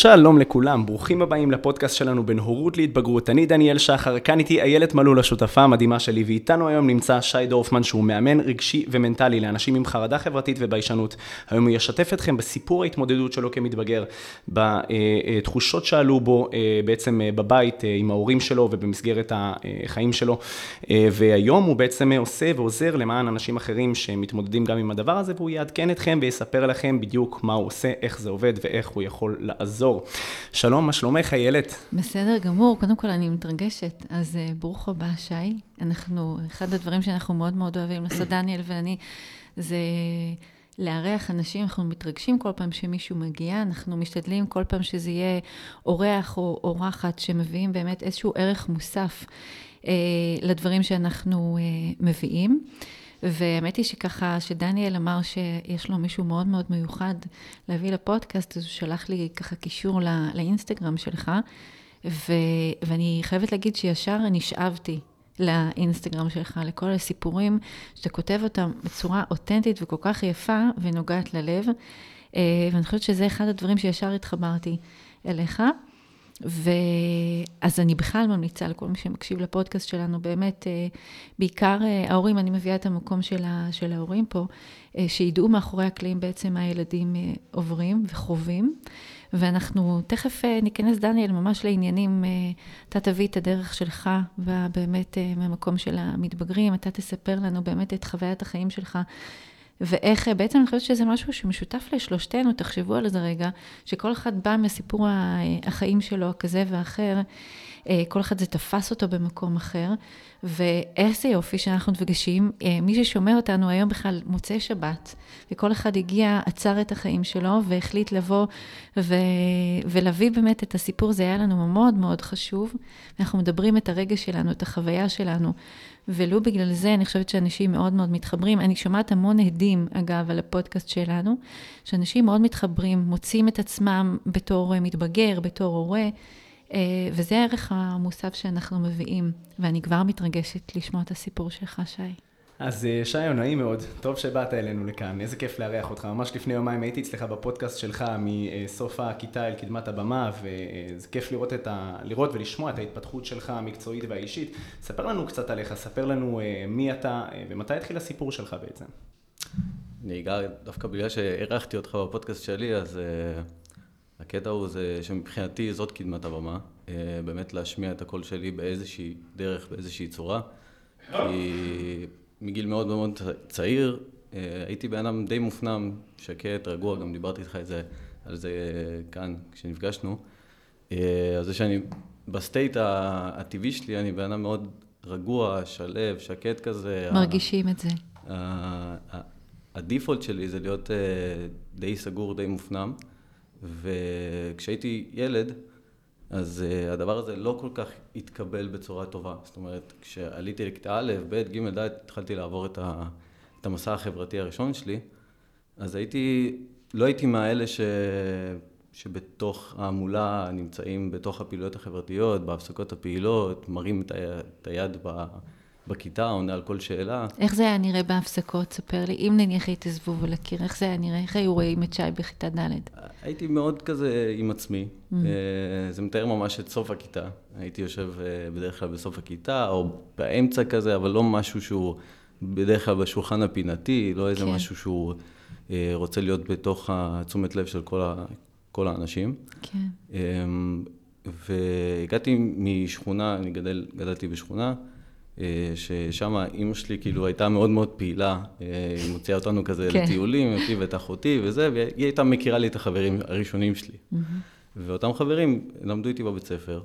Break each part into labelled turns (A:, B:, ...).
A: שלום לכולם, ברוכים הבאים לפודקאסט שלנו בין הורות להתבגרות. אני דניאל שחר, כאן איתי איילת מלול, השותפה המדהימה שלי, ואיתנו היום נמצא שי דורפמן, שהוא מאמן רגשי ומנטלי לאנשים עם חרדה חברתית וביישנות. היום הוא ישתף אתכם בסיפור ההתמודדות שלו כמתבגר, בתחושות שעלו בו אה, בעצם אה, בבית אה, עם ההורים שלו ובמסגרת החיים שלו. והיום הוא בעצם עושה ועוזר למען אנשים אחרים שמתמודדים גם עם הדבר הזה, והוא יעדכן אתכם ויספר לכם בדיוק מה הוא עושה, איך זה עובד ואיך הוא יכול לעזור. לעזור. שלום, מה שלומך, איילת?
B: בסדר גמור, קודם כל אני מתרגשת, אז uh, ברוך הבא, שי. אנחנו, אחד הדברים שאנחנו מאוד מאוד אוהבים לעשות, דניאל ואני, זה לארח אנשים, אנחנו מתרגשים כל פעם שמישהו מגיע, אנחנו משתדלים כל פעם שזה יהיה אורח או אורחת שמביאים באמת איזשהו ערך מוסף uh, לדברים שאנחנו uh, מביאים. והאמת היא שככה, שדניאל אמר שיש לו מישהו מאוד מאוד מיוחד להביא לפודקאסט, אז הוא שלח לי ככה קישור לא, לאינסטגרם שלך, ו, ואני חייבת להגיד שישר נשאבתי לאינסטגרם שלך, לכל הסיפורים שאתה כותב אותם בצורה אותנטית וכל כך יפה ונוגעת ללב. אה, ואני חושבת שזה אחד הדברים שישר התחברתי אליך. ואז אני בכלל ממליצה לכל מי שמקשיב לפודקאסט שלנו, באמת, אה, בעיקר אה, ההורים, אני מביאה את המקום של, ה, של ההורים פה, אה, שידעו מאחורי הקלעים בעצם מה הילדים עוברים וחווים. ואנחנו תכף ניכנס, דניאל, ממש לעניינים. אתה תביא את הדרך שלך, ובאמת מהמקום של המתבגרים, אתה תספר לנו באמת את חוויית החיים שלך. ואיך, בעצם אני חושבת שזה משהו שמשותף לשלושתנו, תחשבו על זה רגע, שכל אחד בא מסיפור החיים שלו, כזה ואחר, אה, כל אחד זה תפס אותו במקום אחר, ואיזה יופי שאנחנו נפגשים. אה, מי ששומע אותנו היום בכלל מוצאי שבת, וכל אחד הגיע, עצר את החיים שלו והחליט לבוא ו... ולהביא באמת את הסיפור, זה היה לנו מאוד מאוד חשוב. אנחנו מדברים את הרגע שלנו, את החוויה שלנו, ולו בגלל זה אני חושבת שאנשים מאוד מאוד מתחברים. אני שומעת המון הדים, אגב, על הפודקאסט שלנו, שאנשים מאוד מתחברים, מוצאים את עצמם בתור מתבגר, בתור הורה. אה, וזה הערך המוסף שאנחנו מביאים, ואני כבר מתרגשת לשמוע את הסיפור שלך, שי.
A: אז אה, שי, נעים מאוד, טוב שבאת אלינו לכאן, איזה כיף לארח אותך. ממש לפני יומיים הייתי אצלך בפודקאסט שלך מסוף הכיתה אל קדמת הבמה, וזה כיף לראות, ה... לראות ולשמוע את ההתפתחות שלך המקצועית והאישית. ספר לנו קצת עליך, ספר לנו אה, מי אתה ומתי התחיל הסיפור שלך בעצם.
C: אני אגע דווקא בגלל שהערכתי אותך בפודקאסט שלי, אז הקטע הוא זה שמבחינתי זאת קדמת הבמה, אה, באמת להשמיע את הקול שלי באיזושהי דרך, באיזושהי צורה. כי מגיל מאוד מאוד צעיר אה, הייתי בן אדם די מופנם, שקט, רגוע, גם דיברתי איתך זה, על זה כאן כשנפגשנו. אה, על זה שאני בסטייט הטבעי שלי, אני בן אדם מאוד רגוע, שלו, שקט כזה.
B: מרגישים את זה.
C: הדיפולט שלי זה להיות די סגור, די מופנם. וכשהייתי ילד, אז uh, הדבר הזה לא כל כך התקבל בצורה טובה. זאת אומרת, כשעליתי לכיתה א', ב', ג', ד', התחלתי לעבור את, ה, את המסע החברתי הראשון שלי, אז הייתי, לא הייתי מהאלה ש, שבתוך ההמולה נמצאים בתוך הפעילויות החברתיות, בהפסקות הפעילות, מראים את, ה, את היד ב... בכיתה, עונה על כל שאלה.
B: איך זה היה נראה בהפסקות? ספר לי. אם נניח היית זבוב על הקיר, איך זה היה נראה? איך היו רואים את שי בכיתה ד'?
C: הייתי מאוד כזה עם עצמי. Mm. אה, זה מתאר ממש את סוף הכיתה. הייתי יושב אה, בדרך כלל בסוף הכיתה, או באמצע כזה, אבל לא משהו שהוא בדרך כלל בשולחן הפינתי, לא איזה כן. משהו שהוא אה, רוצה להיות בתוך התשומת לב של כל, ה, כל האנשים.
B: כן.
C: אמ, והגעתי משכונה, אני גדל, גדלתי בשכונה. אה, ששם אימא שלי כאילו הייתה מאוד מאוד פעילה, אה, היא מוציאה אותנו כזה כן. לטיולים, אותי ואת אחותי וזה, והיא הייתה מכירה לי את החברים הראשונים שלי. Mm-hmm. ואותם חברים למדו איתי בבית ספר,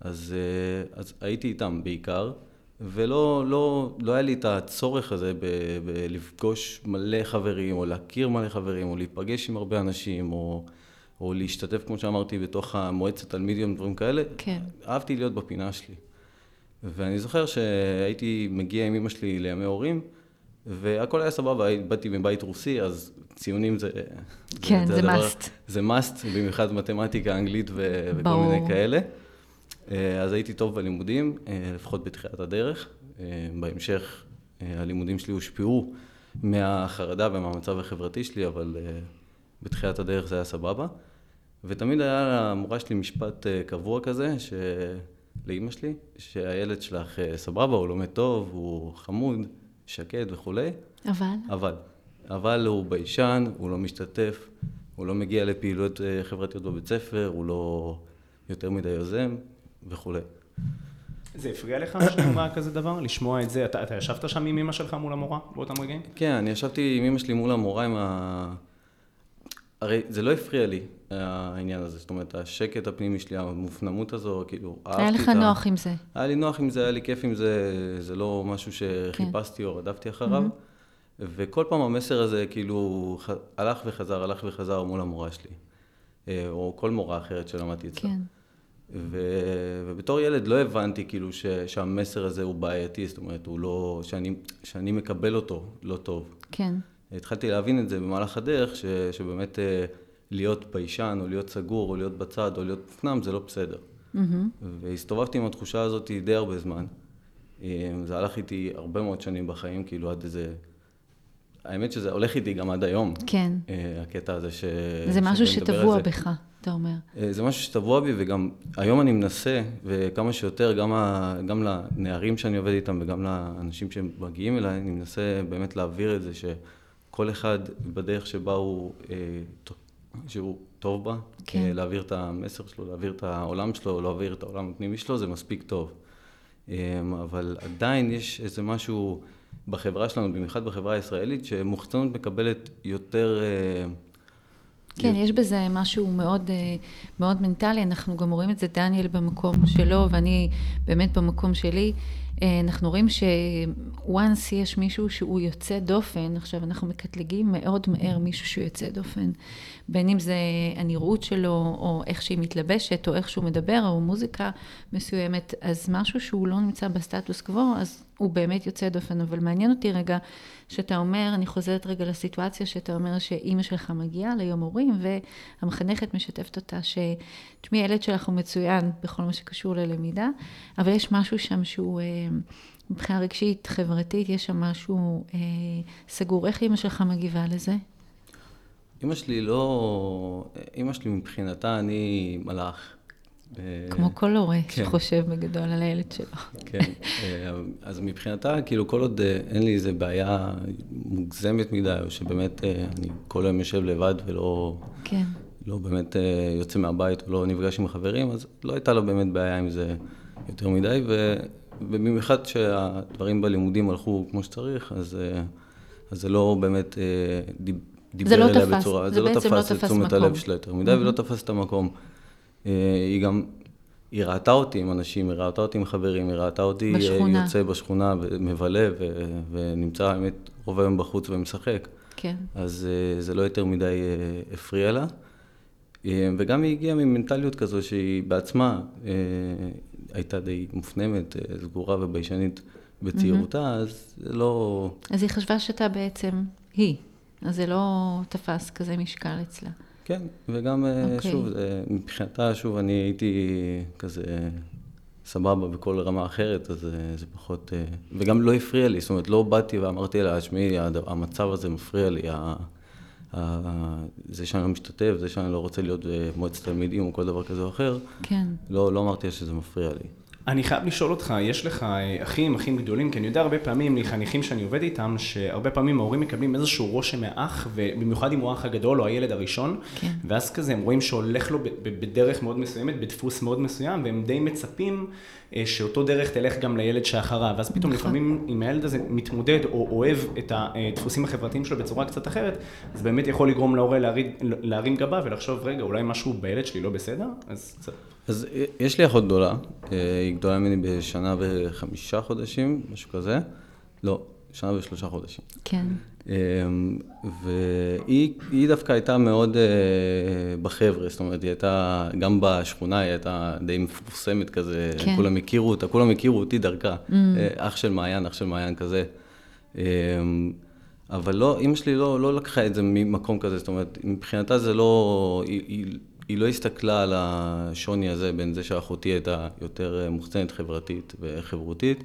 C: אז, אה, אז הייתי איתם בעיקר, ולא לא, לא היה לי את הצורך הזה בלפגוש מלא חברים, או להכיר מלא חברים, או להיפגש עם הרבה אנשים, או... או להשתתף, כמו שאמרתי, בתוך המועצת תלמידים, דברים כאלה.
B: כן.
C: אהבתי להיות בפינה שלי. ואני זוכר שהייתי מגיע עם אמא שלי לימי הורים, והכל היה סבבה, באתי מבית רוסי, אז ציונים זה...
B: כן, זה, זה מאסט.
C: זה מאסט, במיוחד מתמטיקה, אנגלית ו- וכל מיני כאלה. אה, אז הייתי טוב בלימודים, אה, לפחות בתחילת הדרך. אה, בהמשך הלימודים שלי הושפעו מהחרדה ומהמצב החברתי שלי, אבל בתחילת הדרך זה היה סבבה. ותמיד היה למורה שלי משפט קבוע כזה, ש... לאימא שלי, שהילד שלך אה, סבבה, הוא לומד טוב, הוא חמוד, שקט וכולי.
B: אבל?
C: אבל. אבל הוא ביישן, הוא לא משתתף, הוא לא מגיע לפעילויות אה, חברתיות בבית ספר, הוא לא יותר מדי יוזם וכולי.
A: זה הפריע לך שאמרה כזה דבר? לשמוע את זה? אתה, אתה ישבת שם עם אמא שלך מול המורה באותם רגעים?
C: כן, אני ישבתי עם אמא שלי מול המורה עם ה... הרי זה לא הפריע לי, העניין הזה. זאת אומרת, השקט הפנימי שלי, המופנמות הזו, כאילו,
B: אהבתי את ה... היה לך נוח עם זה.
C: היה לי נוח עם זה, היה לי כיף עם זה, זה לא משהו שחיפשתי כן. או רדפתי אחריו. Mm-hmm. וכל פעם המסר הזה, כאילו, הלך וחזר, הלך וחזר מול המורה שלי. אה, או כל מורה אחרת שלמדתי אצלה. כן. ו... ובתור ילד לא הבנתי כאילו ש... שהמסר הזה הוא בעייתי, זאת אומרת, הוא לא... שאני, שאני מקבל אותו לא טוב.
B: כן.
C: התחלתי להבין את זה במהלך הדרך, ש... שבאמת אה, להיות ביישן, או להיות סגור, או להיות בצד, או להיות מופנם, זה לא בסדר. Mm-hmm. והסתובבתי עם התחושה הזאת די הרבה זמן. אה, זה הלך איתי הרבה מאוד שנים בחיים, כאילו עד איזה... האמת שזה הולך איתי גם עד היום.
B: כן.
C: הקטע הזה ש...
B: זה משהו שטבוע בך. אתה אומר.
C: אה, זה משהו שטבוע בי, וגם היום אני מנסה, וכמה שיותר, גם, ה, גם לנערים שאני עובד איתם וגם לאנשים שמגיעים אליי, אני מנסה באמת להעביר את זה, שכל אחד בדרך שבה הוא, אה, שהוא טוב בה, כן. אה, להעביר את המסר שלו, להעביר את העולם שלו, להעביר את העולם הפנימי שלו, זה מספיק טוב. אבל עדיין יש איזה משהו בחברה שלנו, במיוחד בחברה הישראלית, שמוחצנות מקבלת יותר...
B: כן, יש בזה משהו מאוד, אה, מאוד מנטלי, אנחנו גם רואים את זה, דניאל במקום שלו, ואני באמת במקום שלי. אה, אנחנו רואים ש-once יש מישהו שהוא יוצא דופן, עכשיו אנחנו מקטלגים מאוד מהר מישהו שהוא יוצא דופן, בין אם זה הנראות שלו, או איך שהיא מתלבשת, או איך שהוא מדבר, או מוזיקה מסוימת, אז משהו שהוא לא נמצא בסטטוס קוו, אז הוא באמת יוצא דופן. אבל מעניין אותי רגע, שאתה אומר, אני חוזרת רגע לסיטואציה שאתה אומר שאימא שלך מגיעה ליום הורים, והמחנכת משתפת אותה ש... תשמעי, הילד שלך הוא מצוין בכל מה שקשור ללמידה, אבל יש משהו שם שהוא... אה, מבחינה רגשית, חברתית, יש שם משהו אה, סגור. איך אימא שלך מגיבה לזה?
C: אימא שלי לא... אימא שלי מבחינתה אני מלאך.
B: כמו כל הורה כן. שחושב בגדול על הילד שלו.
C: כן, אה, אז מבחינתה, כאילו כל עוד אה, אין לי איזה בעיה מוגזמת מדי, או שבאמת אה, אני כל היום יושב לבד ולא...
B: כן.
C: לא באמת יוצא מהבית או לא נפגש עם חברים, אז לא הייתה לו באמת בעיה עם זה יותר מדי, ו... ובמיוחד שהדברים בלימודים הלכו כמו שצריך, אז, אז זה לא באמת דיבר
B: לא
C: אליה
B: תפס,
C: בצורה... זה, זה
B: לא תפס
C: את תשומת הלב שלה יותר מדי, mm-hmm. ולא תפס את המקום. אה, היא גם, היא ראתה אותי עם אנשים, היא ראתה אותי עם חברים, היא ראתה אותי אה, בשכונה. יוצא בשכונה ומבלה ו, ונמצא באמת רוב היום בחוץ ומשחק.
B: כן.
C: אז אה, זה לא יותר מדי הפריע לה. וגם היא הגיעה ממנטליות כזו שהיא בעצמה הייתה די מופנמת, סגורה וביישנית בצעירותה, mm-hmm. אז זה לא...
B: אז היא חשבה שאתה בעצם היא, אז זה לא תפס כזה משקל אצלה.
C: כן, וגם, okay. אה, אוקיי. שוב, מבחינתה, שוב, אני הייתי כזה סבבה בכל רמה אחרת, אז אה, זה פחות... אה, וגם לא הפריע לי, זאת אומרת, לא באתי ואמרתי לה, תשמעי, המצב הזה מפריע לי, זה שאני לא משתתף, זה שאני לא רוצה להיות במועצת תלמידים או כל דבר כזה או אחר,
B: כן.
C: לא, לא אמרתי שזה מפריע לי.
A: אני חייב לשאול אותך, יש לך אה, אחים, אחים גדולים? כי אני יודע הרבה פעמים מחניכים שאני עובד איתם, שהרבה פעמים ההורים מקבלים איזשהו רושם מהאח, ובמיוחד אם הוא האח הגדול או הילד הראשון, כן. ואז כזה הם רואים שהולך לו בדרך מאוד מסוימת, בדפוס מאוד מסוים, והם די מצפים אה, שאותו דרך תלך גם לילד שאחריו. ואז פתאום נכון. לפעמים אם הילד הזה מתמודד או אוהב את הדפוסים החברתיים שלו בצורה קצת אחרת, זה באמת יכול לגרום להורה להרים גבה ולחשוב, רגע, אולי משהו בילד שלי לא בסדר? אז...
C: אז יש לי אחות גדולה, אה, היא גדולה ממני בשנה וחמישה חודשים, משהו כזה. לא, שנה ושלושה חודשים.
B: כן.
C: אמ, והיא דווקא הייתה מאוד אה, בחבר'ה, זאת אומרת, היא הייתה, גם בשכונה היא הייתה די מפורסמת כזה, כן. כולם הכירו אותה, כולם הכירו אותי דרכה, mm. אה, אח של מעיין, אח של מעיין כזה. אמ, אבל לא, אימא שלי לא, לא לקחה את זה ממקום כזה, זאת אומרת, מבחינתה זה לא, היא, היא, היא לא הסתכלה על השוני הזה בין זה שאחותי הייתה יותר אה, מוחצנת חברתית וחברותית.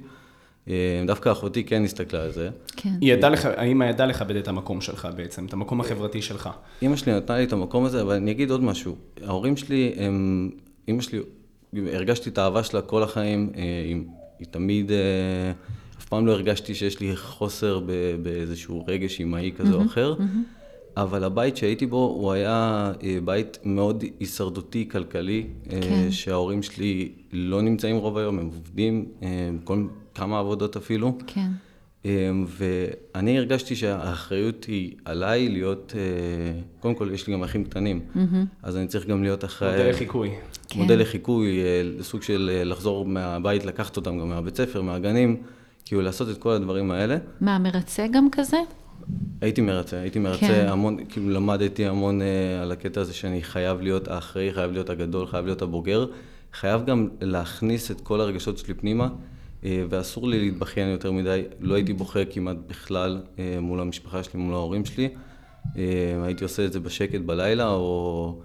C: דווקא אחותי כן הסתכלה על זה.
A: כן. היא ידעה לך, האמא ידעה לכבד את המקום שלך בעצם, את המקום החברתי שלך.
C: אמא שלי נתנה לי את המקום הזה, אבל אני אגיד עוד משהו. ההורים שלי, הם, אמא שלי, הרגשתי את האהבה שלה כל החיים, היא, היא תמיד, אף פעם לא הרגשתי שיש לי חוסר באיזשהו רגש אמאי כזה או אחר. אבל הבית שהייתי בו, הוא היה אה, בית מאוד הישרדותי כלכלי, אה, כן. שההורים שלי לא נמצאים רוב היום, הם עובדים, אה, כל, כמה עבודות אפילו.
B: כן.
C: ואני הרגשתי שהאחריות היא עליי להיות, קודם כל יש לי גם אחים קטנים, mm-hmm. אז אני צריך גם להיות אחראי...
A: מודל לחיקוי.
C: כן. מודל לחיקוי, סוג של לחזור מהבית, לקחת אותם גם מהבית ספר, מהגנים, כאילו לעשות את כל הדברים האלה.
B: מה, מרצה גם כזה?
C: הייתי מרצה, הייתי מרצה כן. המון, כאילו למדתי המון uh, על הקטע הזה שאני חייב להיות האחראי, חייב להיות הגדול, חייב להיות הבוגר, חייב גם להכניס את כל הרגשות שלי פנימה, uh, ואסור לי להתבכיין יותר מדי, לא הייתי בוכה כמעט בכלל uh, מול המשפחה שלי, מול ההורים שלי, uh, הייתי עושה את זה בשקט בלילה, או...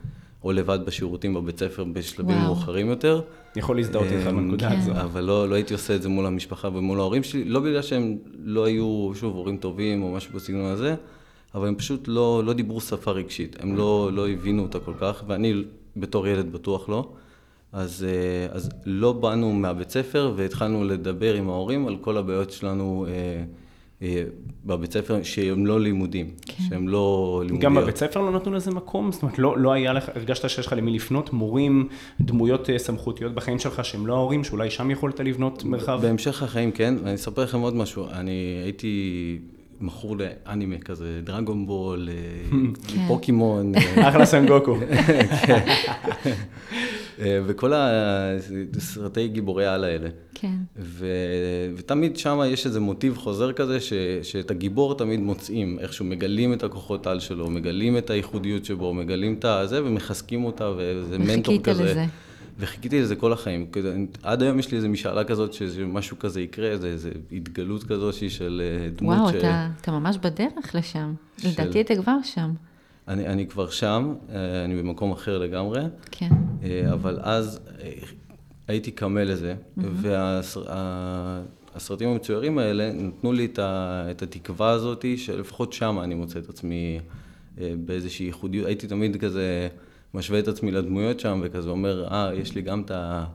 C: או לבד בשירותים בבית ספר בשלבים וואו. מאוחרים יותר.
A: יכול להזדהות איתך אמ, בנקודה כן. הזו.
C: אבל לא, לא הייתי עושה את זה מול המשפחה ומול ההורים שלי, לא בגלל שהם לא היו, שוב, הורים טובים או משהו בסגנון הזה, אבל הם פשוט לא, לא דיברו שפה רגשית, הם לא, לא הבינו אותה כל כך, ואני בתור ילד בטוח לא. אז, אה, אז לא באנו מהבית ספר והתחלנו לדבר עם ההורים על כל הבעיות שלנו. אה, בבית ספר שהם לא לימודים, כן. שהם לא לימודיות.
A: גם בבית ספר לא נתנו לזה מקום? זאת אומרת, לא, לא היה לך, הרגשת שיש לך למי לפנות? מורים, דמויות אה, סמכותיות בחיים שלך שהם לא ההורים, שאולי שם יכולת לבנות מרחב?
C: בהמשך החיים כן, ואני אספר לכם עוד משהו. אני הייתי מכור לאנימה כזה, דרגון בול, אה, כן. פוקימון.
A: אחלה סנגוקו. כן.
C: וכל הסרטי גיבורי העל האלה.
B: כן.
C: ו, ותמיד שם יש איזה מוטיב חוזר כזה, ש, שאת הגיבור תמיד מוצאים, איכשהו מגלים את הכוחות על שלו, מגלים את הייחודיות שבו, מגלים את הזה ומחזקים אותה, ואיזה מנטור כזה. לזה. וחיכיתי לזה כל החיים. עד היום יש לי איזו משאלה כזאת, שמשהו כזה יקרה, איזו, התגלות כזאת של אה, דמות
B: וואו,
C: ש...
B: וואו, אתה, אתה ממש בדרך לשם. של... לדעתי אתה כבר שם.
C: אני, אני כבר שם, אה, אני במקום אחר לגמרי.
B: כן.
C: אה, אבל אז הייתי קמה לזה, mm-hmm. והסרטים המצוירים האלה נתנו לי את, ה, את התקווה הזאת, שלפחות שם אני מוצא את עצמי באיזושהי ייחודיות. הייתי תמיד כזה... משווה את עצמי לדמויות שם, וכזה אומר, אה, יש לי גם את ה...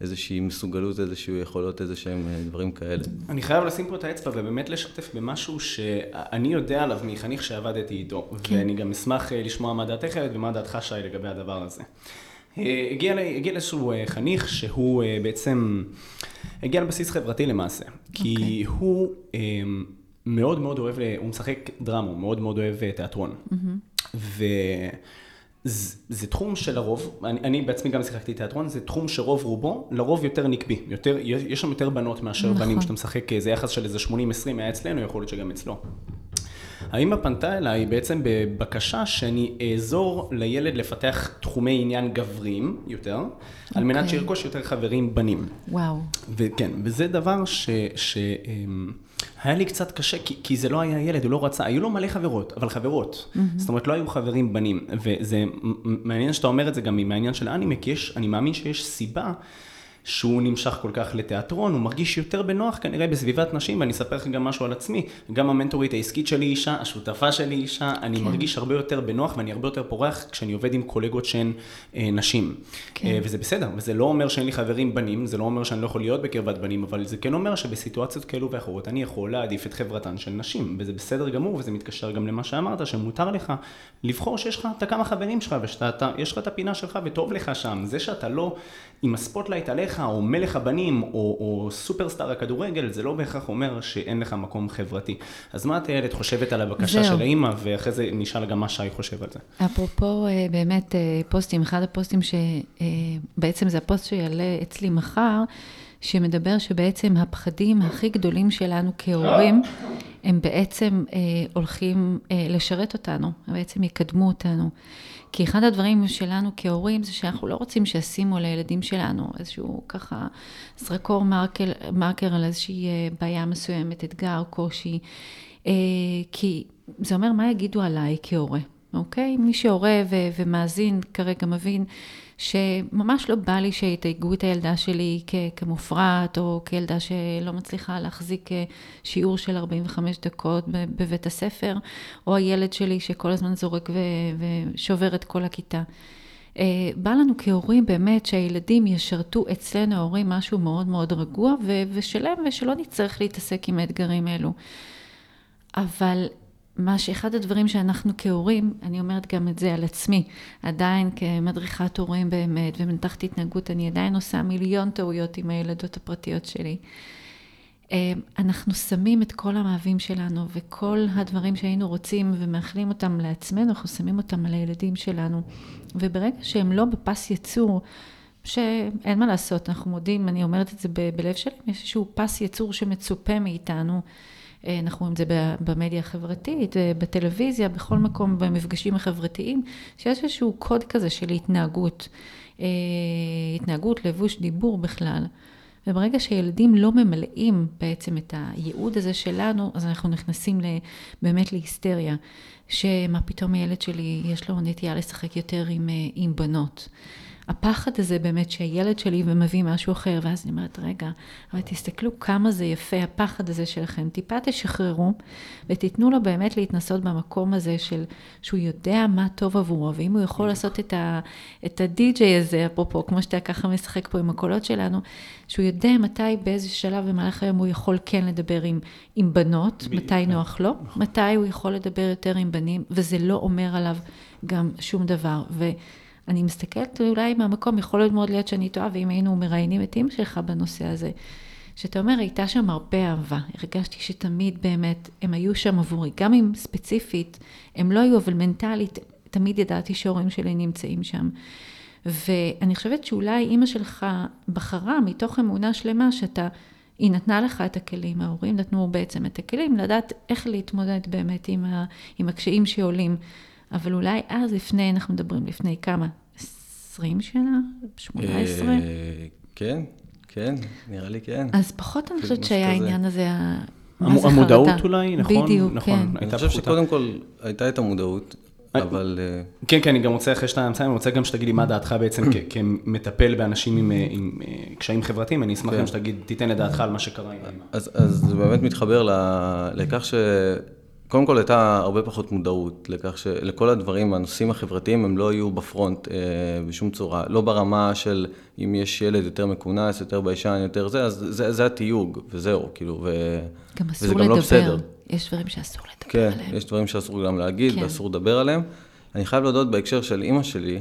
C: איזושהי מסוגלות, איזשהו יכולות, איזה שהם אה, דברים כאלה.
A: אני חייב לשים פה את האצבע ובאמת לשתף במשהו שאני יודע עליו מחניך שעבדתי איתו, כן. ואני גם אשמח אה, לשמוע מה דעתך ומה דעתך שי לגבי הדבר הזה. אה, הגיע, הגיע לאיזשהו חניך שהוא בעצם הגיע לבסיס חברתי למעשה, כי okay. אוקיי. הוא מאוד מאוד אוהב, הוא משחק דרמה, הוא מאוד מאוד אוהב תיאטרון. Mm-hmm. ו... זה, זה תחום שלרוב, אני, אני בעצמי גם שיחקתי תיאטרון, זה תחום שרוב רובו, לרוב יותר נקבי, יותר, יש שם יותר בנות מאשר נכון. בנים, כשאתה משחק, זה יחס של איזה 80-20 היה אצלנו, יכול להיות שגם אצלו. האמא פנתה אליי בעצם בבקשה שאני אעזור לילד לפתח תחומי עניין גבריים יותר, okay. על מנת אוקיי. שירכוש יותר חברים בנים.
B: וואו.
A: וכן, וזה דבר ש... ש אמ, היה לי קצת קשה, כי, כי זה לא היה ילד, הוא לא רצה, היו לו מלא חברות, אבל חברות. Mm-hmm. זאת אומרת, לא היו חברים בנים. וזה מעניין שאתה אומר את זה גם מהעניין של האנימה, כי יש, אני מאמין שיש סיבה שהוא נמשך כל כך לתיאטרון, הוא מרגיש יותר בנוח כנראה בסביבת נשים, ואני אספר לך גם משהו על עצמי, גם המנטורית העסקית שלי אישה, השותפה שלי אישה, אני כן. מרגיש הרבה יותר בנוח ואני הרבה יותר פורח כשאני עובד עם קולגות שהן אה, נשים. כן. אה, וזה בסדר, וזה לא אומר שאין לי חברים בנים, זה לא אומר שאני לא יכול להיות בקרבת בנים, אבל זה כן אומר שבסיטואציות כאלו ואחרות אני יכול להעדיף את חברתן של נשים, וזה בסדר גמור, וזה מתקשר גם למה שאמרת, שמותר לך לבחור שיש לך את הכמה חברים שלך, ויש לך את הפינה שלך וטוב לך שם. זה שאתה לא עם ה spotlight עליך, או מלך הבנים, או, או superstar הכדורגל, זה לא בהכרח אומר שאין לך מקום חברתי. אז מה את ילד חושבת על הבקשה זהו. של האימא, ואחרי זה נשאל גם מה שי חושב על זה.
B: אפרופו אה, באמת אה, פוסטים, אחד הפוסטים שבעצם אה, זה הפוסט שיעלה אצלי מחר, שמדבר שבעצם הפחדים הכי גדולים שלנו כהורים, הם בעצם הולכים לשרת אותנו, הם בעצם יקדמו אותנו. כי אחד הדברים שלנו כהורים זה שאנחנו לא רוצים שישימו לילדים שלנו איזשהו ככה זרקור מרקר, מרקר על איזושהי אה, בעיה מסוימת, אתגר, קושי, אה, כי זה אומר מה יגידו עליי כהורה, אוקיי? מי שהורה ומאזין כרגע מבין שממש לא בא לי שיתייגו את הילדה שלי כמופרעת, או כילדה שלא מצליחה להחזיק אה, שיעור של 45 דקות בבית הספר, או הילד שלי שכל הזמן זורק ושובר את כל הכיתה. אה, בא לנו כהורים באמת שהילדים ישרתו אצלנו ההורים משהו מאוד מאוד רגוע ושלם, ושלא נצטרך להתעסק עם האתגרים האלו. אבל מה שאחד הדברים שאנחנו כהורים, אני אומרת גם את זה על עצמי, עדיין כמדריכת הורים באמת ומנתחת התנהגות, אני עדיין עושה מיליון טעויות עם הילדות הפרטיות שלי. אה, אנחנו שמים את כל המאהבים שלנו וכל הדברים שהיינו רוצים ומאחלים אותם לעצמנו, אנחנו שמים אותם על הילדים שלנו. וברגע שהם לא בפס יצור, שאין מה לעשות, אנחנו מודים, אני אומרת את זה בלב שלי, יש איזשהו פס יצור שמצופה מאיתנו. אה, אנחנו רואים את זה במדיה החברתית, אה, בטלוויזיה, בכל מקום, במפגשים החברתיים, שיש איזשהו קוד כזה של התנהגות. אה, התנהגות, לבוש, דיבור בכלל. וברגע שילדים לא ממלאים בעצם את הייעוד הזה שלנו, אז אנחנו נכנסים באמת להיסטריה, שמה פתאום הילד שלי, יש לו נטייה לשחק יותר עם, עם בנות. הפחד הזה באמת שהילד שלי ומביא משהו אחר, ואז אני אומרת, רגע, אבל תסתכלו כמה זה יפה, הפחד הזה שלכם. טיפה תשחררו ותיתנו לו באמת להתנסות במקום הזה של שהוא יודע מה טוב עבורו, ואם הוא יכול לעשות את, ה, את הדי-ג'יי הזה, אפרופו, כמו שאתה ככה משחק פה עם הקולות שלנו, שהוא יודע מתי, באיזה שלב במהלך היום הוא יכול כן לדבר עם, עם בנות, ב- מתי נוח לו, נכון. מתי הוא יכול לדבר יותר עם בנים, וזה לא אומר עליו גם שום דבר. ו... אני מסתכלת אולי מהמקום, יכול להיות מאוד להיות שאני טועה, ואם היינו מראיינים את אימא שלך בנושא הזה, שאתה אומר, הייתה שם הרבה אהבה. הרגשתי שתמיד באמת הם היו שם עבורי, גם אם ספציפית הם לא היו, אבל מנטלית, תמיד ידעתי שההורים שלי נמצאים שם. ואני חושבת שאולי אימא שלך בחרה מתוך אמונה שלמה שאתה, היא נתנה לך את הכלים, ההורים נתנו בעצם את הכלים, לדעת איך להתמודד באמת עם, ה, עם הקשיים שעולים. אבל אולי אז לפני, אנחנו מדברים לפני כמה? 20 שנה? 18? אה,
C: כן, כן, נראה לי כן.
B: אז פחות אני חושבת שהיה העניין הזה,
A: המודעות אולי, נכון?
B: בדיוק, נכון, כן.
C: אני חושב שקודם כל הייתה את המודעות, אה, אבל... אה,
A: כן, כן, אני גם רוצה, אחרי שאתה מסיים, אני רוצה גם שתגיד לי מה דעתך בעצם כמטפל באנשים עם קשיים חברתיים, אני אשמח כן. גם שתגיד, תיתן את דעתך על מה שקרה עם האמא.
C: אז זה באמת מתחבר לכך ש... קודם כל הייתה הרבה פחות מודעות לכך שלכל הדברים, הנושאים החברתיים הם לא יהיו בפרונט אה, בשום צורה, לא ברמה של אם יש ילד יותר מכונס, יותר ביישן, יותר זה, אז זה, זה התיוג, וזהו, כאילו, ו...
B: גם אסור לדבר, גם לא בסדר. יש דברים שאסור לדבר
C: כן,
B: עליהם.
C: כן, יש דברים שאסור גם להגיד כן. ואסור לדבר עליהם. אני חייב להודות בהקשר של אימא שלי,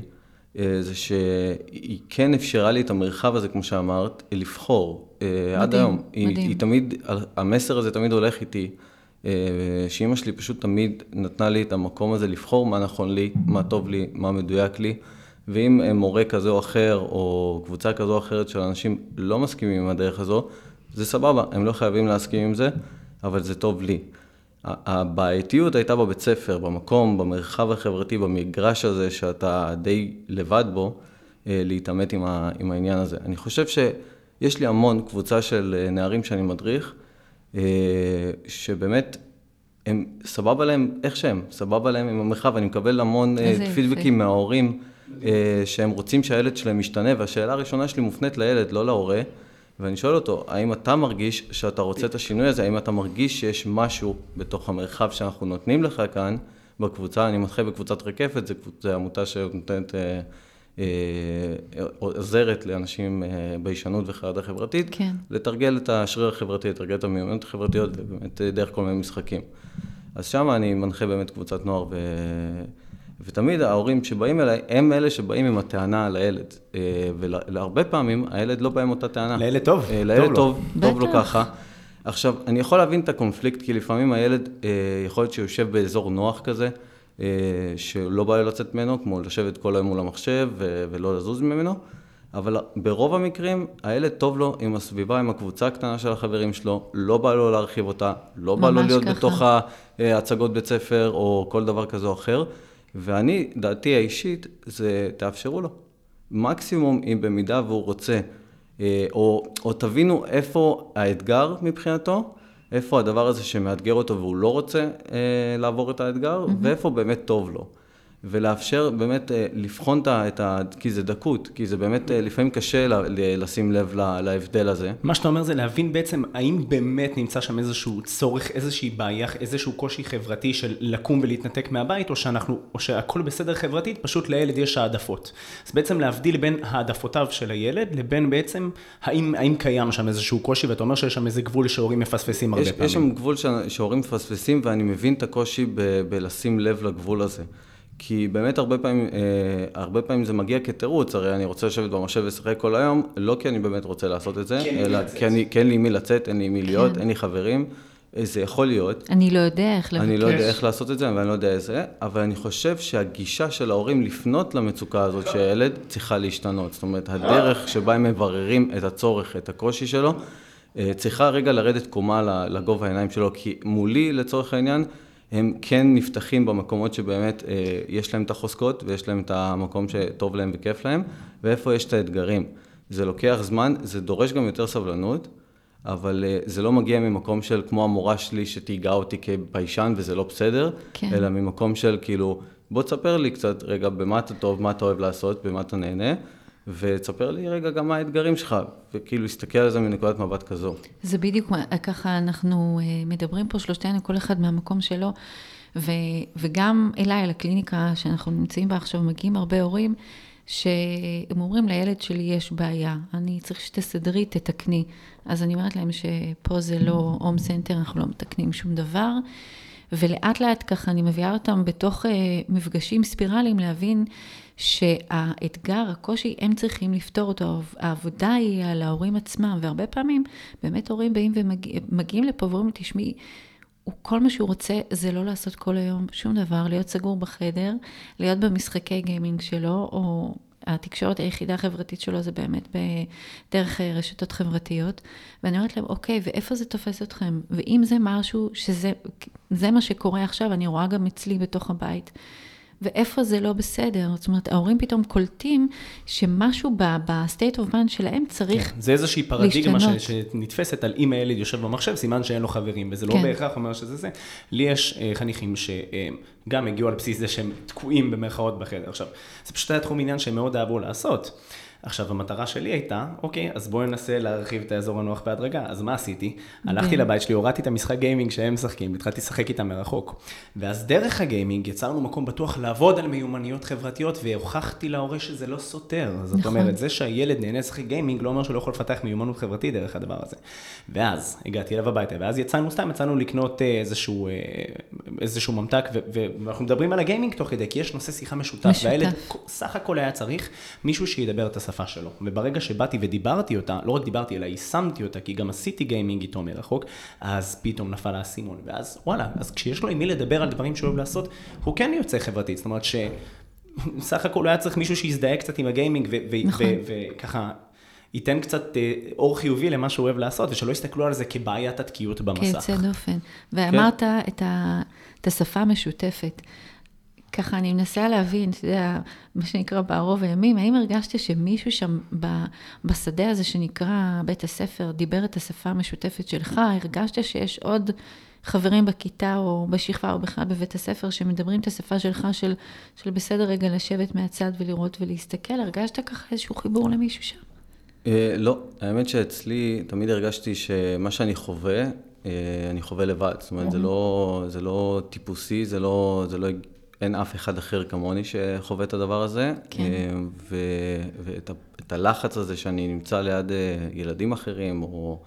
C: אה, זה שהיא כן אפשרה לי את המרחב הזה, כמו שאמרת, לבחור. אה, מדהים, עד היום. מדהים. היא, היא תמיד, המסר הזה תמיד הולך איתי. אה, שאימא שלי פשוט תמיד נתנה לי את המקום הזה לבחור מה נכון לי, מה טוב לי, מה מדויק לי. ואם מורה כזה או אחר, או קבוצה כזו או אחרת של אנשים לא מסכימים עם הדרך הזו, זה סבבה, הם לא חייבים להסכים עם זה, אבל זה טוב לי. הבעייתיות הייתה בבית ספר, במקום, במרחב החברתי, במגרש הזה שאתה די לבד בו, אה, להתעמת עם, עם העניין הזה. אני חושב שיש לי המון קבוצה של אה, נערים שאני מדריך, אה, שבאמת, הם סבבה להם איך שהם, סבבה להם עם המרחב, אני מקבל המון אה, פידבקים מההורים אה, שהם רוצים שהילד שלהם ישתנה, והשאלה הראשונה שלי מופנית לילד, לא להורה, ואני שואל אותו, האם אתה מרגיש שאתה רוצה את השינוי הזה, האם אתה מרגיש שיש משהו בתוך המרחב שאנחנו נותנים לך כאן, בקבוצה, אני מתחיל בקבוצת רקפת, זו עמותה שנותנת... אה, עוזרת לאנשים אה, ביישנות וחרדה חברתית,
B: כן.
C: לתרגל את השריר החברתי, לתרגל את המיומנות החברתיות, ובאמת אה, דרך כל מיני משחקים. אז שם אני מנחה באמת קבוצת נוער, ו... ותמיד ההורים שבאים אליי, הם אלה שבאים עם הטענה על הילד. והרבה פעמים הילד לא בא עם אותה טענה.
A: לילד טוב,
C: לילד טוב, טוב, טוב לו ככה. עכשיו, אני יכול להבין את הקונפליקט, כי לפעמים הילד, יכול להיות שהוא יושב באזור נוח כזה, אה, שלא בא לי לצאת ממנו, כמו לשבת כל היום מול המחשב ולא לזוז ממנו, אבל ברוב המקרים הילד טוב לו עם הסביבה, עם הקבוצה הקטנה של החברים שלו, לא בא לו להרחיב אותה, לא בא לו להיות ככה. בתוך ההצגות בית ספר או כל דבר כזה או אחר, ואני, דעתי האישית, זה תאפשרו לו. מקסימום אם במידה והוא רוצה, אה, או, או תבינו איפה האתגר מבחינתו, איפה הדבר הזה שמאתגר אותו והוא לא רוצה אה, לעבור את האתגר, mm-hmm. ואיפה באמת טוב לו. ולאפשר באמת אה, לבחון את ה... כי זה דקות, כי זה באמת אה, לפעמים קשה לשים לב להבדל הזה.
A: מה שאתה אומר זה להבין בעצם האם באמת נמצא שם איזשהו צורך, איזושהי בעיה, איזשהו קושי חברתי של לקום ולהתנתק מהבית, או שאנחנו, או שהכל בסדר חברתית, פשוט לילד יש העדפות. אז בעצם להבדיל בין העדפותיו של הילד לבין בעצם האם, האם קיים שם איזשהו קושי, ואתה אומר שיש שם איזה גבול שהורים מפספסים הרבה
C: יש,
A: פעמים.
C: יש שם גבול שהורים מפספסים, ואני מבין את הקושי ב- בלשים לב לגבול הזה. כי באמת הרבה פעמים, אה, הרבה פעמים זה מגיע כתירוץ, הרי אני רוצה לשבת במחשב ולשחק כל היום, לא כי אני באמת רוצה לעשות את זה,
A: כן
C: אלא כי, אני, כי אין לי מי לצאת, אין לי מי להיות, כן. אין לי חברים, אה, זה יכול להיות.
B: אני לא יודע איך לבקש.
C: אני לא יודע איך לעשות את זה, ואני לא יודע איזה, אבל אני חושב שהגישה של ההורים לפנות למצוקה הזאת של הילד צריכה להשתנות. זאת אומרת, הדרך שבה הם מבררים את הצורך, את הקושי שלו, אה, צריכה רגע לרדת קומה לגובה העיניים שלו, כי מולי, לצורך העניין, הם כן נפתחים במקומות שבאמת אה, יש להם את החוזקות ויש להם את המקום שטוב להם וכיף להם, ואיפה יש את האתגרים. זה לוקח זמן, זה דורש גם יותר סבלנות, אבל אה, זה לא מגיע ממקום של כמו המורה שלי שתהיגה אותי כביישן וזה לא בסדר, כן. אלא ממקום של כאילו, בוא תספר לי קצת רגע במה אתה טוב, מה אתה אוהב לעשות, במה אתה נהנה. ותספר לי רגע גם מה האתגרים שלך, וכאילו להסתכל על זה מנקודת מבט כזו.
B: זה בדיוק ככה אנחנו אה, מדברים פה שלושתנו, כל אחד מהמקום שלו, ו, וגם אליי, לקליניקה שאנחנו נמצאים בה עכשיו, מגיעים הרבה הורים, שהם אומרים לילד שלי יש בעיה, אני צריך שתסדרי, תתקני. אז אני אומרת להם שפה זה לא הום סנטר, אנחנו לא מתקנים שום דבר. ולאט לאט ככה אני מביאה אותם בתוך uh, מפגשים ספירליים להבין שהאתגר, הקושי, הם צריכים לפתור אותו. העבודה היא על ההורים עצמם, והרבה פעמים באמת הורים באים ומגיעים ומגיע, לפה ואומרים, תשמעי, כל מה שהוא רוצה זה לא לעשות כל היום שום דבר, להיות סגור בחדר, להיות במשחקי gaming שלו, או התקשורת היחידה החברתית שלו זה באמת בדרך אה, רשתות חברתיות. ואני אומרת להם, אוקיי, ואיפה זה תופס אתכם? ואם זה משהו שזה מה שקורה עכשיו, אני רואה גם אצלי בתוך הבית. ואיפה זה לא בסדר. זאת אומרת, ההורים פתאום קולטים שמשהו ב-state of mind שלהם צריך להשתנות.
A: כן, זה איזושהי פרדיגמה ש, שנתפסת על אם הילד יושב במחשב, סימן שאין לו חברים, וזה לא כן. בהכרח אומר שזה זה. לי יש uh, חניכים שגם הגיעו על בסיס זה שהם תקועים במרכאות בחדר. עכשיו, זה פשוט היה תחום עניין שהם מאוד אהבו לעשות. עכשיו, המטרה שלי הייתה, אוקיי, אז בואי ננסה להרחיב את האזור הנוח בהדרגה. אז מה עשיתי? הלכתי לבית שלי, הורדתי את המשחק גיימינג שהם משחקים, והתחלתי לשחק איתם מרחוק. ואז דרך הגיימינג יצרנו מקום בטוח לעבוד על מיומנויות חברתיות, והוכחתי להורה שזה לא סותר. זאת נכון. אומרת, זה שהילד נהנה לשחק גיימינג לא אומר שהוא לא יכול לפתח מיומנות חברתית דרך הדבר הזה. ואז הגעתי אליו הביתה, ואז יצאנו סתם, יצאנו לקנות אה, איזשהו, אה, איזשהו ממתק, ואנחנו מדברים על הגיימינג תוך כדי, כי יש נושא שיחה משותף, משותף. והילד סך הכל היה צריך מישהו שידבר את השפה. השפה שלו. וברגע שבאתי ודיברתי אותה, לא רק דיברתי, אלא יישמתי אותה, כי גם עשיתי גיימינג איתו מרחוק, אז פתאום נפל האסימון. ואז וואלה, אז כשיש לו עם מי לדבר על דברים שהוא אוהב לעשות, הוא כן יוצא חברתית. זאת אומרת שסך הכל הוא היה צריך מישהו שיזדהה קצת עם הגיימינג, נכון. וככה... ייתן קצת אה, אור חיובי למה שהוא אוהב לעשות, ושלא יסתכלו על זה כבעיית התקיעות במסך.
B: כן, יוצא דופן. ואמרת כן. את, ה, את השפה המשותפת. ככה אני מנסה להבין, אתה יודע, מה שנקרא בערוב הימים, האם הרגשת שמישהו שם בשדה הזה שנקרא בית הספר דיבר את השפה המשותפת שלך? הרגשת שיש עוד חברים בכיתה או בשכבה או בכלל בבית הספר שמדברים את השפה שלך של, של בסדר רגע לשבת מהצד ולראות ולהסתכל? הרגשת ככה איזשהו חיבור למישהו שם?
C: אה, לא, האמת שאצלי תמיד הרגשתי שמה שאני חווה, אה, אני חווה לבד. זאת אומרת, זה לא, זה לא טיפוסי, זה לא, זה לא אין אף אחד אחר כמוני שחווה את הדבר הזה. כן. אה, ו, ואת את הלחץ הזה שאני נמצא ליד אה, ילדים אחרים, או,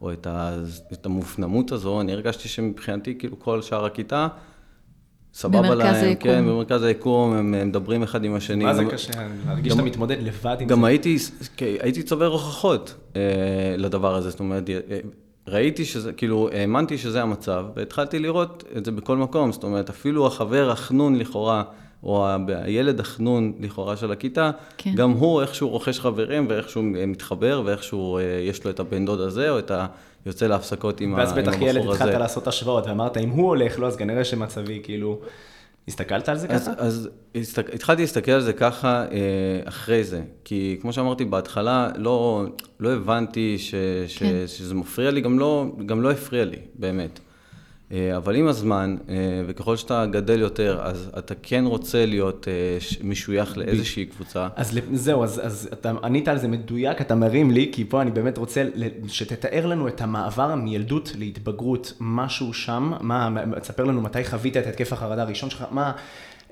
C: או את, ה, את המופנמות הזו, אני הרגשתי שמבחינתי, כאילו כל שאר הכיתה, סבבה להם, היקום. כן, במרכז היקום, הם, הם מדברים אחד עם השני.
A: מה זה קשה, להרגיש שאתה מתמודד לבד עם
C: גם זה. גם הייתי, הייתי צובר הוכחות אה, לדבר הזה, זאת אומרת, אה, ראיתי שזה, כאילו, האמנתי שזה המצב, והתחלתי לראות את זה בכל מקום, זאת אומרת, אפילו החבר החנון לכאורה, או הילד החנון לכאורה של הכיתה, כן. גם הוא איכשהו רוכש חברים, ואיכשהו מתחבר, ואיכשהו אה, יש לו את הבן דוד הזה, או את ה... יוצא להפסקות עם,
A: הבחור הזה. ואז בטח ילד התחלת לעשות השוואות, ואמרת, אם הוא הולך, לא, אז כנראה שמצבי, כאילו... הסתכלת על זה
C: אז,
A: ככה?
C: אז הסתק, התחלתי להסתכל על זה ככה אה, אחרי זה, כי כמו שאמרתי בהתחלה, לא, לא הבנתי ש, ש, כן. שזה מפריע לי, גם לא, גם לא הפריע לי, באמת. אה, אבל עם הזמן, אה, וככל שאתה גדל יותר, אז אתה כן רוצה להיות אה, משוייך לאיזושהי קבוצה.
A: אז זהו, אז, אז אתה ענית על זה מדויק, אתה מרים לי, כי פה אני באמת רוצה שתתאר לנו את המעבר מילדות להתבגרות, משהו שם, מה, תספר לנו מתי חווית את התקף החרדה הראשון שלך, מה,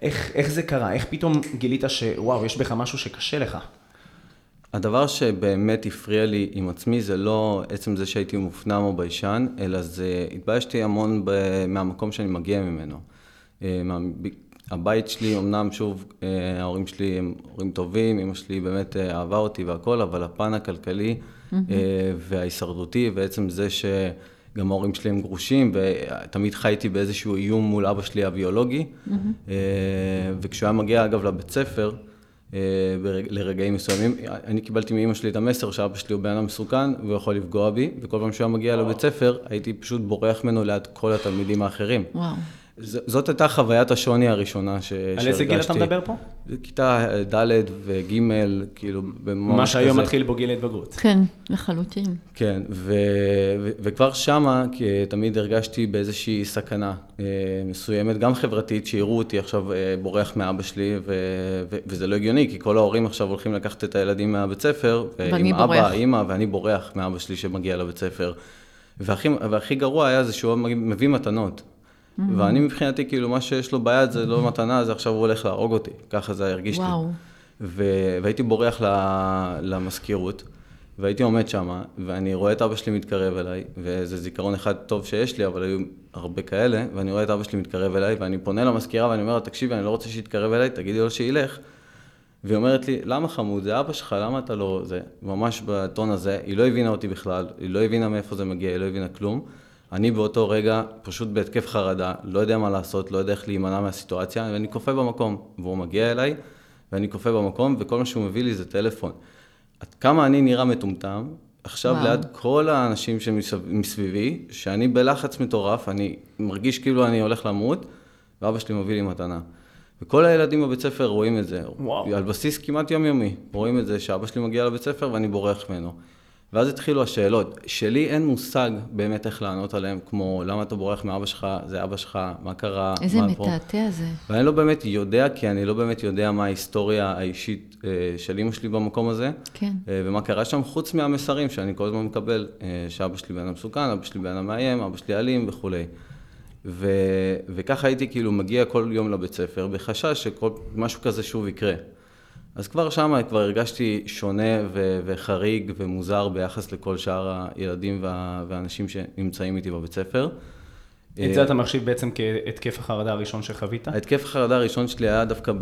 A: איך, איך זה קרה, איך פתאום גילית שוואו, יש בך משהו שקשה לך.
C: הדבר שבאמת הפריע לי עם עצמי זה לא עצם זה שהייתי מופנם או ביישן, אלא זה התביישתי המון ב, מהמקום שאני מגיע ממנו. אה, מה, הבית שלי, אמנם שוב, אה, ההורים שלי הם הורים טובים, אמא שלי באמת אה, אהבה אותי והכל, אבל הפן הכלכלי mm-hmm. וההישרדותי, ועצם זה שגם ההורים שלי הם גרושים, ותמיד חייתי באיזשהו איום מול אבא שלי הביולוגי, mm-hmm. וכשהוא היה מגיע אגב לבית ספר, לרגעים מסוימים. אני קיבלתי מאמא שלי את המסר שאבא שלי הוא בן אדם מסוכן והוא יכול לפגוע בי, וכל פעם שהוא היה מגיע לבית ספר, הייתי פשוט בורח ממנו ליד כל התלמידים האחרים.
B: וואו.
C: זאת הייתה חוויית השוני הראשונה ש... שהרגשתי.
A: על איזה גיל אתה מדבר פה?
C: כיתה ד' וג', כאילו,
A: בממש מה שהיום מתחיל בו גיל ההתבגרות.
B: כן, לחלוטין.
C: כן, ו... ו... וכבר שמה, כי תמיד הרגשתי באיזושהי סכנה אה, מסוימת, גם חברתית, שיראו אותי עכשיו אה, בורח מאבא שלי, ו... ו... וזה לא הגיוני, כי כל ההורים עכשיו הולכים לקחת את הילדים מהבית ספר,
B: ועם אבא,
C: אימא, ואני בורח מאבא שלי שמגיע לבית ספר. והכי, והכי גרוע היה זה שהוא מביא מתנות. Mm-hmm. ואני מבחינתי, כאילו, מה שיש לו ביד זה לא מתנה, זה עכשיו הוא הולך להרוג אותי. ככה זה הרגיש לי. ו- והייתי בורח למזכירות, והייתי עומד שם, ואני רואה את אבא שלי מתקרב אליי, וזה זיכרון אחד טוב שיש לי, אבל היו הרבה כאלה, ואני רואה את אבא שלי מתקרב אליי, ואני פונה למזכירה ואני אומר לה, תקשיבי, אני לא רוצה שיתקרב אליי, תגידי לו שילך. והיא אומרת לי, למה חמוד, זה אבא שלך, למה אתה לא... זה ממש בטון הזה, היא לא הבינה אותי בכלל, היא לא הבינה מאיפה זה מגיע, היא לא הבינה כלום. אני באותו רגע פשוט בהתקף חרדה, לא יודע מה לעשות, לא יודע איך להימנע מהסיטואציה, ואני כופה במקום. והוא מגיע אליי, ואני כופה במקום, וכל מה שהוא מביא לי זה טלפון. עד כמה אני נראה מטומטם, עכשיו וואו. ליד כל האנשים שמסביבי, שאני בלחץ מטורף, אני מרגיש כאילו אני הולך למות, ואבא שלי מביא לי מתנה. וכל הילדים בבית ספר רואים את זה, וואו. על בסיס כמעט יומיומי, רואים את זה שאבא שלי מגיע לבית ספר ואני בורח ממנו. ואז התחילו השאלות. שלי אין מושג באמת איך לענות עליהן, כמו למה אתה בורח מאבא שלך, זה אבא שלך, מה קרה,
B: איזה מה מתעתע פה. זה.
C: ואני לא באמת יודע, כי אני לא באמת יודע מה ההיסטוריה האישית אה, של אימא שלי במקום הזה.
B: כן.
C: אה, ומה קרה שם, חוץ מהמסרים שאני כל הזמן מקבל, אה, שאבא שלי בן אדם מסוכן, אבא שלי בן אדם מאיים, אבא שלי אלים וכולי. ו... וככה הייתי כאילו מגיע כל יום לבית ספר, בחשש שמשהו כזה שוב יקרה. אז כבר שם כבר הרגשתי שונה ו- וחריג ומוזר ביחס לכל שאר הילדים וה- והאנשים שנמצאים איתי בבית ספר.
A: את זה אתה מחשיב בעצם כהתקף החרדה הראשון שחווית?
C: ההתקף החרדה הראשון שלי היה דווקא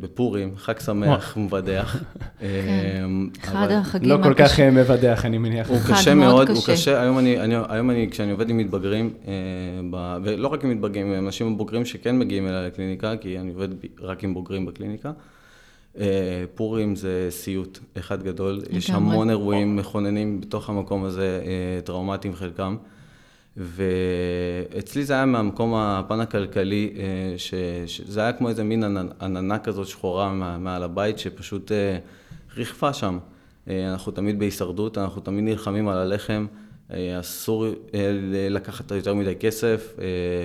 C: בפורים, חג שמח ומבדח.
B: כן. אחד החגים
A: לא כל כך אה, מבדח, אני מניח.
C: הוא קשה מאוד, הוא קשה. היום אני, כשאני עובד עם מתבגרים, אה, ולא רק עם מתבגרים, עם אנשים בוגרים שכן מגיעים אליי לקליניקה, כי אני עובד רק עם בוגרים בקליניקה. אה, פורים זה סיוט אחד גדול, יש המון אירועים מכוננים בתוך המקום הזה, אה, טראומטיים חלקם. ואצלי זה היה מהמקום הפן הכלכלי, אה, שזה היה כמו איזה מין עננה כזאת שחורה מעל הבית, שפשוט ריחפה שם. אנחנו תמיד בהישרדות, אנחנו תמיד נלחמים על הלחם, אסור לקחת יותר מדי כסף,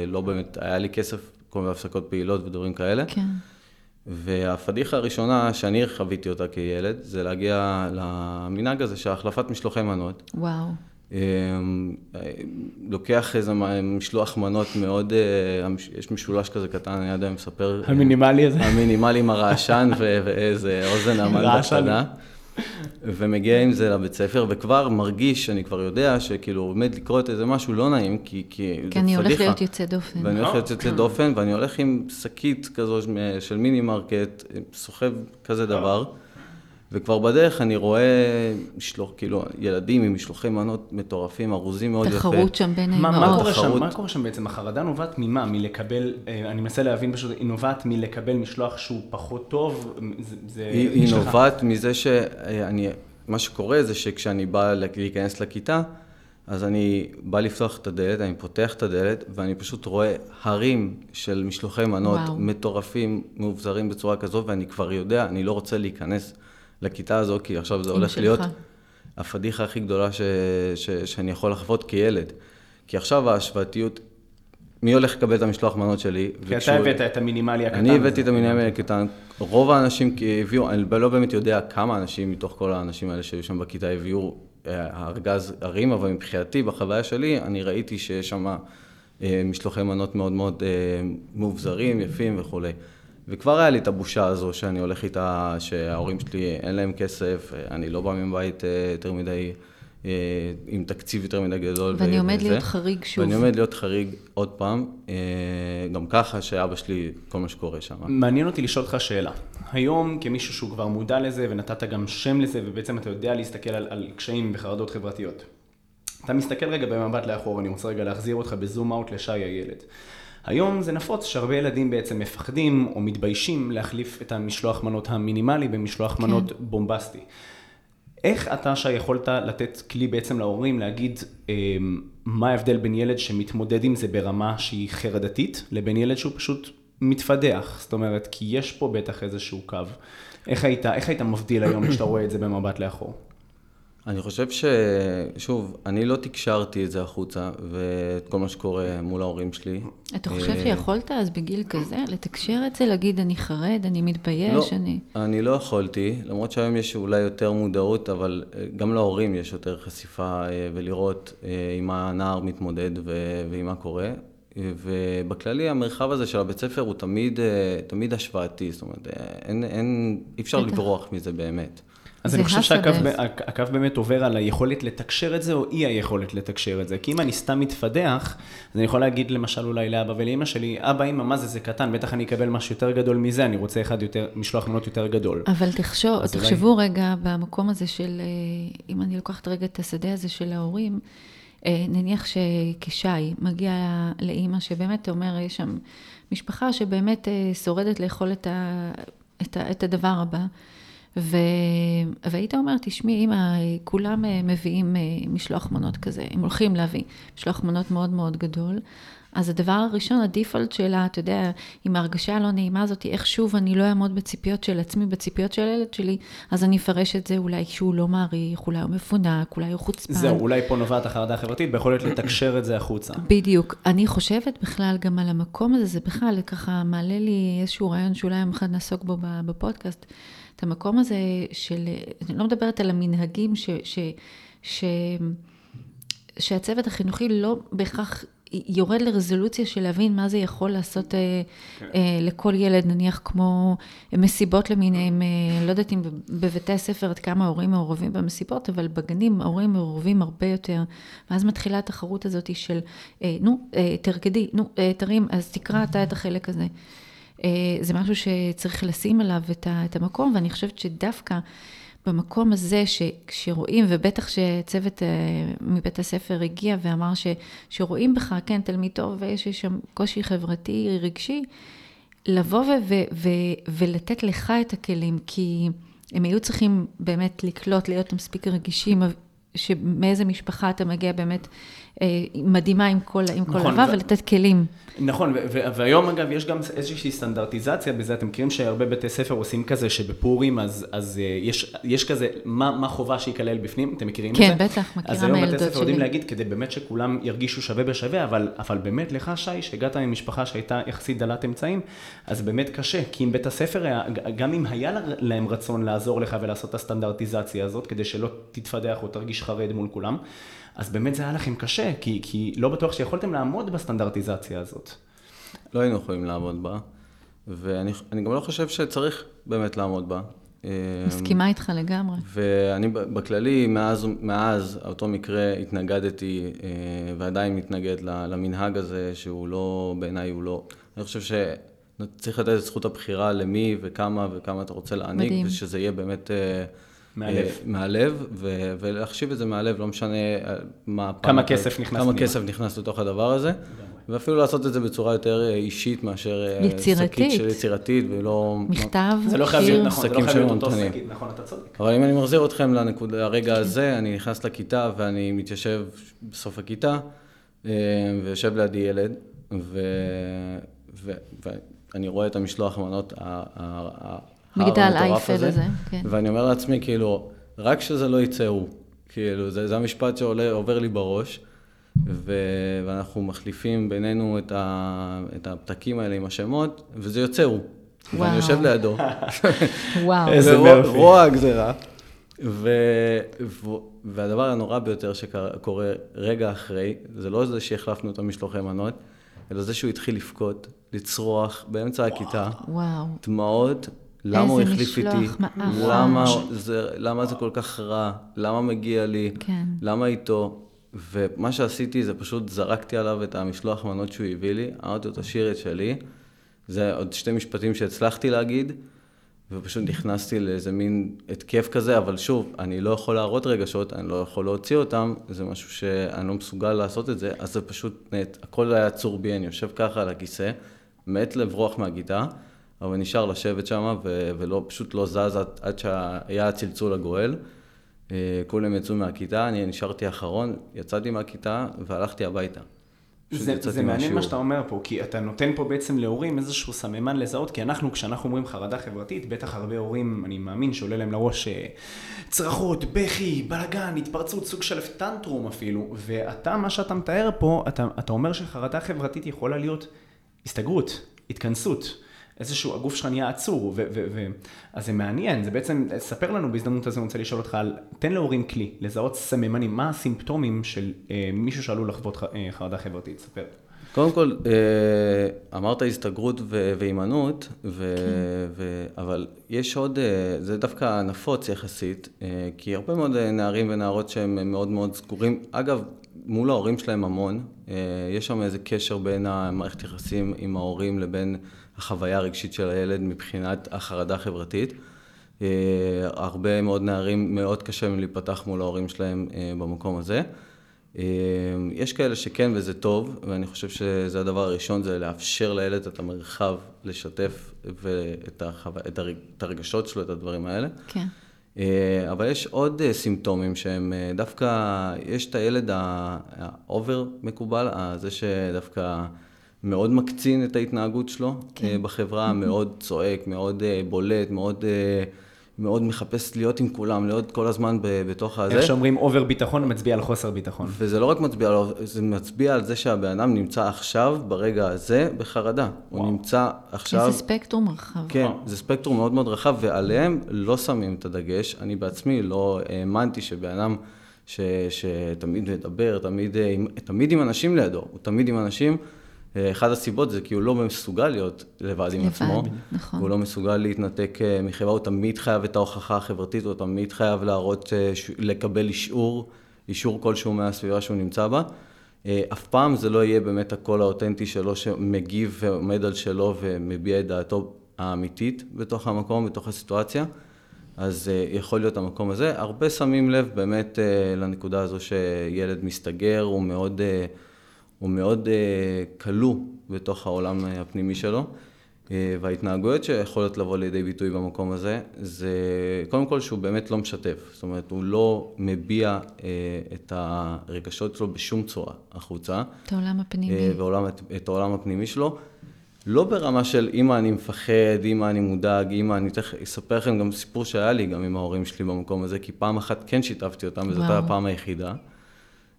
C: לא באמת, היה לי כסף, כל מיני הפסקות פעילות ודברים כאלה.
B: כן.
C: והפדיחה הראשונה שאני חוויתי אותה כילד, זה להגיע למנהג הזה של החלפת משלוחי מנות.
B: וואו. אמ,
C: לוקח איזה משלוח מנות מאוד, אה, יש משולש כזה קטן, אני יודע, מספר.
A: המינימלי הזה.
C: המינימלי עם הרעשן ואיזה אוזן המן בקטנה. ומגיע עם זה לבית ספר, וכבר מרגיש, אני כבר יודע, שכאילו עומד לקרות איזה משהו לא נעים, כי, כי
B: זה פדיחה. כי אני הולך להיות יוצא דופן.
C: ואני הולך להיות יוצא דופן, ואני הולך עם שקית כזו של מיני מרקט, סוחב כזה דבר. וכבר בדרך אני רואה משלוח, כאילו, ילדים עם משלוחי מנות מטורפים, ארוזים מאוד יפה.
B: תחרות שם בין האמהות.
A: מה, קורה שם, מה קורה שם בעצם? החרדה נובעת ממה? מלקבל, אה, אני מנסה להבין פשוט, היא נובעת מלקבל משלוח שהוא פחות טוב?
C: זה, היא, היא נובעת מזה שאני, מה שקורה זה שכשאני בא להיכנס לכיתה, אז אני בא לפתוח את הדלת, אני פותח את הדלת, ואני פשוט רואה הרים של משלוחי מנות וואו. מטורפים, מאובזרים בצורה כזו, ואני כבר יודע, אני לא רוצה להיכנס. לכיתה הזו, כי עכשיו זה הולך שלך. להיות הפדיחה הכי גדולה ש, ש, שאני יכול לחוות כילד. כי עכשיו ההשוואתיות, מי הולך לקבל את המשלוח מנות שלי?
A: כי אתה הבאת את המינימלי הקטן.
C: אני הבאתי את המינימלי הקטן. רוב האנשים הביאו, אני לא באמת יודע כמה אנשים מתוך כל האנשים האלה שהיו שם בכיתה הביאו אה, ארגז ערים, אבל מבחינתי, בחוויה שלי, אני ראיתי שיש שם אה, משלוחי מנות מאוד מאוד אה, מאובזרים, יפים וכולי. וכבר היה לי את הבושה הזו שאני הולך איתה, שההורים שלי אין להם כסף, אני לא בא מבית יותר מדי... אה, עם תקציב יותר מדי גדול.
B: ואני עומד. להיות חריג שוב.
C: ואני עומד להיות חריג עוד פעם, אה, גם ככה שאבא שלי, כל מה שקורה שם.
A: מעניין אותי לשאול אותך שאלה. היום, כמישהו שהוא כבר מודע לזה, ונתת גם שם לזה, ובעצם אתה יודע להסתכל על, על קשיים וחרדות חברתיות. אתה מסתכל רגע במבט לאחור, אני רוצה רגע להחזיר אותך בזום אאוט לשי הילד. היום זה נפוץ שהרבה ילדים בעצם מפחדים או מתביישים להחליף את המשלוח מנות המינימלי במשלוח כן. מנות בומבסטי. איך אתה שיכולת לתת כלי בעצם להורים להגיד אמ, מה ההבדל בין ילד שמתמודד עם זה ברמה שהיא חרדתית, לבין ילד שהוא פשוט מתפדח? זאת אומרת, כי יש פה בטח איזשהו קו. איך היית, איך היית מבדיל היום כשאתה רואה את זה במבט לאחור?
C: אני חושב ש... שוב, אני לא תקשרתי את זה החוצה, ואת כל מה שקורה מול ההורים שלי.
B: אתה חושב אה, שיכולת אז בגיל כזה לתקשר את זה, להגיד אני חרד, אני מתבייש,
C: לא,
B: אני...
C: אני לא יכולתי, למרות שהיום יש אולי יותר מודעות, אבל אה, גם להורים יש יותר חשיפה אה, ולראות עם הנער מתמודד ועם מה קורה. ובכללי המרחב הזה של הבית ספר הוא תמיד, תמיד השוואתי, זאת אומרת, אין, אין, אי אפשר לברוח מזה באמת.
A: אז אני חושב שהקו באמת עובר על היכולת לתקשר את זה, או אי היכולת לתקשר את זה. כי אם אני סתם מתפדח, אז אני יכול להגיד למשל אולי לאבא ולאמא שלי, אבא, אמא, מה זה, זה קטן, בטח אני אקבל משהו יותר גדול מזה, אני רוצה אחד יותר, משלוח מנות יותר גדול.
B: אבל תחשוב, תחשבו אולי... רגע במקום הזה של, אה, אם אני לוקחת רגע את השדה הזה של ההורים, אה, נניח שכשי מגיע לאימא שבאמת אומר, יש שם משפחה שבאמת אה, שורדת לאכול את, ה, את, ה, את הדבר הבא. ו... והיית אומר, תשמעי, אמא, כולם אה, מביאים אה, משלוח מנות כזה, הם הולכים להביא משלוח מנות מאוד מאוד גדול. אז הדבר הראשון, הדיפולט שלה, אתה יודע, עם ההרגשה הלא נעימה הזאת, איך שוב אני לא אעמוד בציפיות של עצמי, בציפיות של הילד שלי, אז אני אפרש את זה אולי שהוא לא מעריך, אולי הוא מפונק, אולי הוא חוצפן.
A: זהו, אולי פה נובעת החרדה החברתית, ביכולת לתקשר את זה החוצה.
B: בדיוק. אני חושבת בכלל גם על המקום הזה, זה בכלל ככה מעלה לי איזשהו רעיון שאולי יום אחד נעסוק בו בפודקאסט. המקום הזה של, אני לא מדברת על המנהגים ש, ש, ש, שהצוות החינוכי לא בהכרח יורד לרזולוציה של להבין מה זה יכול לעשות אה, כן. אה, לכל ילד, נניח כמו מסיבות למיניהם, אה, לא יודעת אם בבתי הספר עד כמה ההורים מעורבים במסיבות, אבל בגנים ההורים מעורבים הרבה יותר. ואז מתחילה התחרות הזאת של, אה, נו, אה, תרקדי, נו, אה, תרים, אז תקרא אתה את החלק הזה. אה, זה משהו שצריך לשים עליו את המקום, ואני חושבת שדווקא במקום הזה, שרואים, ובטח שצוות אה, מבית הספר הגיע ואמר ש, שרואים בך, כן, תלמיד טוב, ויש שם קושי חברתי, רגשי, לבוא ו, ו, ו, ולתת לך את הכלים, כי הם היו צריכים באמת לקלוט, להיות מספיק רגישים, שמאיזה משפחה אתה מגיע באמת מדהימה עם כל, עם כל נכון, ולתת כלים.
A: נכון, והיום אגב יש גם איזושהי סטנדרטיזציה בזה, אתם מכירים שהרבה בתי ספר עושים כזה שבפורים, אז, אז אה, יש, יש כזה, מה, מה חובה שייכלל בפנים, אתם מכירים
B: כן,
A: את
B: זה? כן, בטח, מכירה
A: מהילדות שלי. אז היום בתי ספר יודעים להגיד, כדי באמת שכולם ירגישו שווה בשווה, אבל, אבל באמת לך, שי, שהגעת ממשפחה שהייתה יחסית דלת אמצעים, אז באמת קשה, כי אם בית הספר היה, גם אם היה להם רצון לעזור לך ולעשות את הסטנדרטיזציה הזאת, כדי שלא תתפדח או תרגיש חרד מול כולם, אז באמת זה היה לכם קשה, כי, כי לא בטוח שיכולתם לעמוד בסטנדרטיזציה הזאת.
C: לא היינו יכולים לעמוד בה, ואני גם לא חושב שצריך באמת לעמוד בה.
B: מסכימה איתך לגמרי.
C: ואני בכללי, מאז, מאז אותו מקרה התנגדתי, אה, ועדיין מתנגד למנהג הזה, שהוא לא, בעיניי הוא לא, אני חושב שצריך לתת את זכות הבחירה למי וכמה וכמה אתה רוצה להעניק, מדהים. ושזה יהיה באמת... אה,
A: מהלב.
C: מהלב, ו- ולהחשיב את זה מהלב, לא משנה אה, מה...
A: כמה כסף נכנס
C: כמה כסף נכנס לתוך הדבר הזה. ואפילו לעשות את זה בצורה יותר אה, אישית מאשר...
B: אה, יצירתית.
C: של יצירתית, ולא...
B: מכתב,
A: זה לא חייב להיות נכון, זה לא חייב להיות אותו שקית, נכון, אתה צודק.
C: אבל אם אני מחזיר אתכם לנקודה, לרגע הזה, אני נכנס לכיתה ואני מתיישב בסוף הכיתה, ויושב לידי ילד, ו... ו... ואני רואה את המשלוח המנות
B: מגדל אייפל הזה, כן.
C: ואני אומר לעצמי, כאילו, רק שזה לא יצא הוא. כאילו, זה, זה המשפט שעובר לי בראש, ו- ואנחנו מחליפים בינינו את, ה- את הפתקים האלה עם השמות, וזה יוצא הוא.
B: וואו.
C: ואני יושב לידו.
B: וואו.
A: איזה
C: זה רוע- הגזירה. ו- ו- והדבר הנורא ביותר שקורה רגע אחרי, זה לא זה שהחלפנו את המשלוחי מנות, אלא זה שהוא התחיל לבכות, לצרוח באמצע הכיתה,
B: וואו.
C: דמעות, למה הוא
B: איזה
C: החליף
B: משלוח
C: איתי,
B: מאף.
C: למה זה, למה זה כל כך רע, למה מגיע לי,
B: כן.
C: למה איתו, ומה שעשיתי זה פשוט זרקתי עליו את המשלוח מנות שהוא הביא לי, אמרתי לו תשאיר את שלי, זה עוד שתי משפטים שהצלחתי להגיד, ופשוט נכנסתי לאיזה מין התקף כזה, אבל שוב, אני לא יכול להראות רגשות, אני לא יכול להוציא אותם, זה משהו שאני לא מסוגל לעשות את זה, אז זה פשוט, נת, הכל היה עצור בי, אני יושב ככה על הכיסא, מת לברוח מהגיטה, אבל נשאר לשבת שם, ו- ולא, פשוט לא זז עד, עד שהיה הצלצול הגואל. אה, כולם יצאו מהכיתה, אני נשארתי אחרון, יצאתי מהכיתה והלכתי הביתה.
A: זה, זה מעניין
C: מהשיעור.
A: מה שאתה אומר פה, כי אתה נותן פה בעצם להורים איזשהו סממן לזהות, כי אנחנו, כשאנחנו אומרים חרדה חברתית, בטח הרבה הורים, אני מאמין, שעולה להם לראש אה, צרחות, בכי, בלאגן, התפרצות, סוג של טנטרום אפילו, ואתה, מה שאתה מתאר פה, אתה, אתה אומר שחרדה חברתית יכולה להיות הסתגרות, התכנסות. איזשהו, הגוף שלך נהיה עצור, ו- ו- ו- אז זה מעניין, זה בעצם, ספר לנו בהזדמנות הזו, אני רוצה לשאול אותך על, תן להורים כלי, לזהות סממנים, מה הסימפטומים של אה, מישהו שעלול לחוות ח- אה, חרדה חברתית, ספר.
C: קודם כל, אה, אמרת הסתגרות והימנעות, ו- ו- אבל יש עוד, אה, זה דווקא נפוץ יחסית, אה, כי הרבה מאוד אה, נערים ונערות שהם מאוד מאוד סגורים, אגב, מול ההורים שלהם המון, אה, יש שם איזה קשר בין המערכת יחסים עם ההורים לבין החוויה הרגשית של הילד מבחינת החרדה החברתית. אה, הרבה מאוד נערים, מאוד קשה להם להיפתח מול ההורים שלהם אה, במקום הזה. אה, יש כאלה שכן וזה טוב, ואני חושב שזה הדבר הראשון, זה לאפשר לילד את המרחב לשתף ואת החו... את הרג... את הרגשות שלו, את הדברים האלה.
B: כן.
C: אבל יש עוד סימפטומים שהם דווקא, יש את הילד ה over מקובל, זה שדווקא מאוד מקצין את ההתנהגות שלו
B: כן.
C: כן. בחברה, מאוד צועק, מאוד אה, בולט, מאוד, אה, מאוד מחפש להיות עם כולם, להיות כל הזמן ב- בתוך הזה.
A: איך שאומרים over ביטחון מצביע על חוסר ביטחון.
C: וזה לא רק מצביע על, זה מצביע על זה שהבן אדם נמצא עכשיו, ברגע הזה, בחרדה. הוא
A: וואו.
C: נמצא עכשיו...
B: איזה ספקטרום רחב.
C: כן, זה ספקטרום מאוד מאוד רחב, ועליהם לא שמים את הדגש. אני בעצמי לא האמנתי שבן אדם ש, שתמיד מדבר, תמיד, אה, תמיד עם אנשים לידו, הוא תמיד עם אנשים. אה, אחת הסיבות זה כי הוא לא מסוגל להיות לבד עם
B: לבד,
C: עצמו.
B: נכון.
C: הוא לא מסוגל להתנתק אה, מחברה, הוא תמיד חייב את ההוכחה החברתית, הוא תמיד חייב להראות, אה, לקבל אישור, אישור כלשהו מהסביבה שהוא נמצא בה. אף פעם זה לא יהיה באמת הקול האותנטי שלו שמגיב ועומד על שלו ומביע את דעתו האמיתית בתוך המקום, בתוך הסיטואציה. אז יכול להיות המקום הזה. הרבה שמים לב באמת לנקודה הזו שילד מסתגר, הוא מאוד, הוא מאוד אה, כלוא בתוך העולם אה, הפנימי שלו. אה, וההתנהגויות שיכולות לבוא לידי ביטוי במקום הזה, זה קודם כל שהוא באמת לא משתף. זאת אומרת, הוא לא מביע אה, את הרגשות שלו בשום צורה החוצה.
B: את העולם הפנימי.
C: אה, ועולם, את העולם הפנימי שלו. לא ברמה של אמא אני מפחד, אמא אני מודאג, אמא אני תכף אספר לכם גם סיפור שהיה לי גם עם ההורים שלי במקום הזה, כי פעם אחת כן שיתפתי אותם, וזאת. הייתה הפעם היחידה.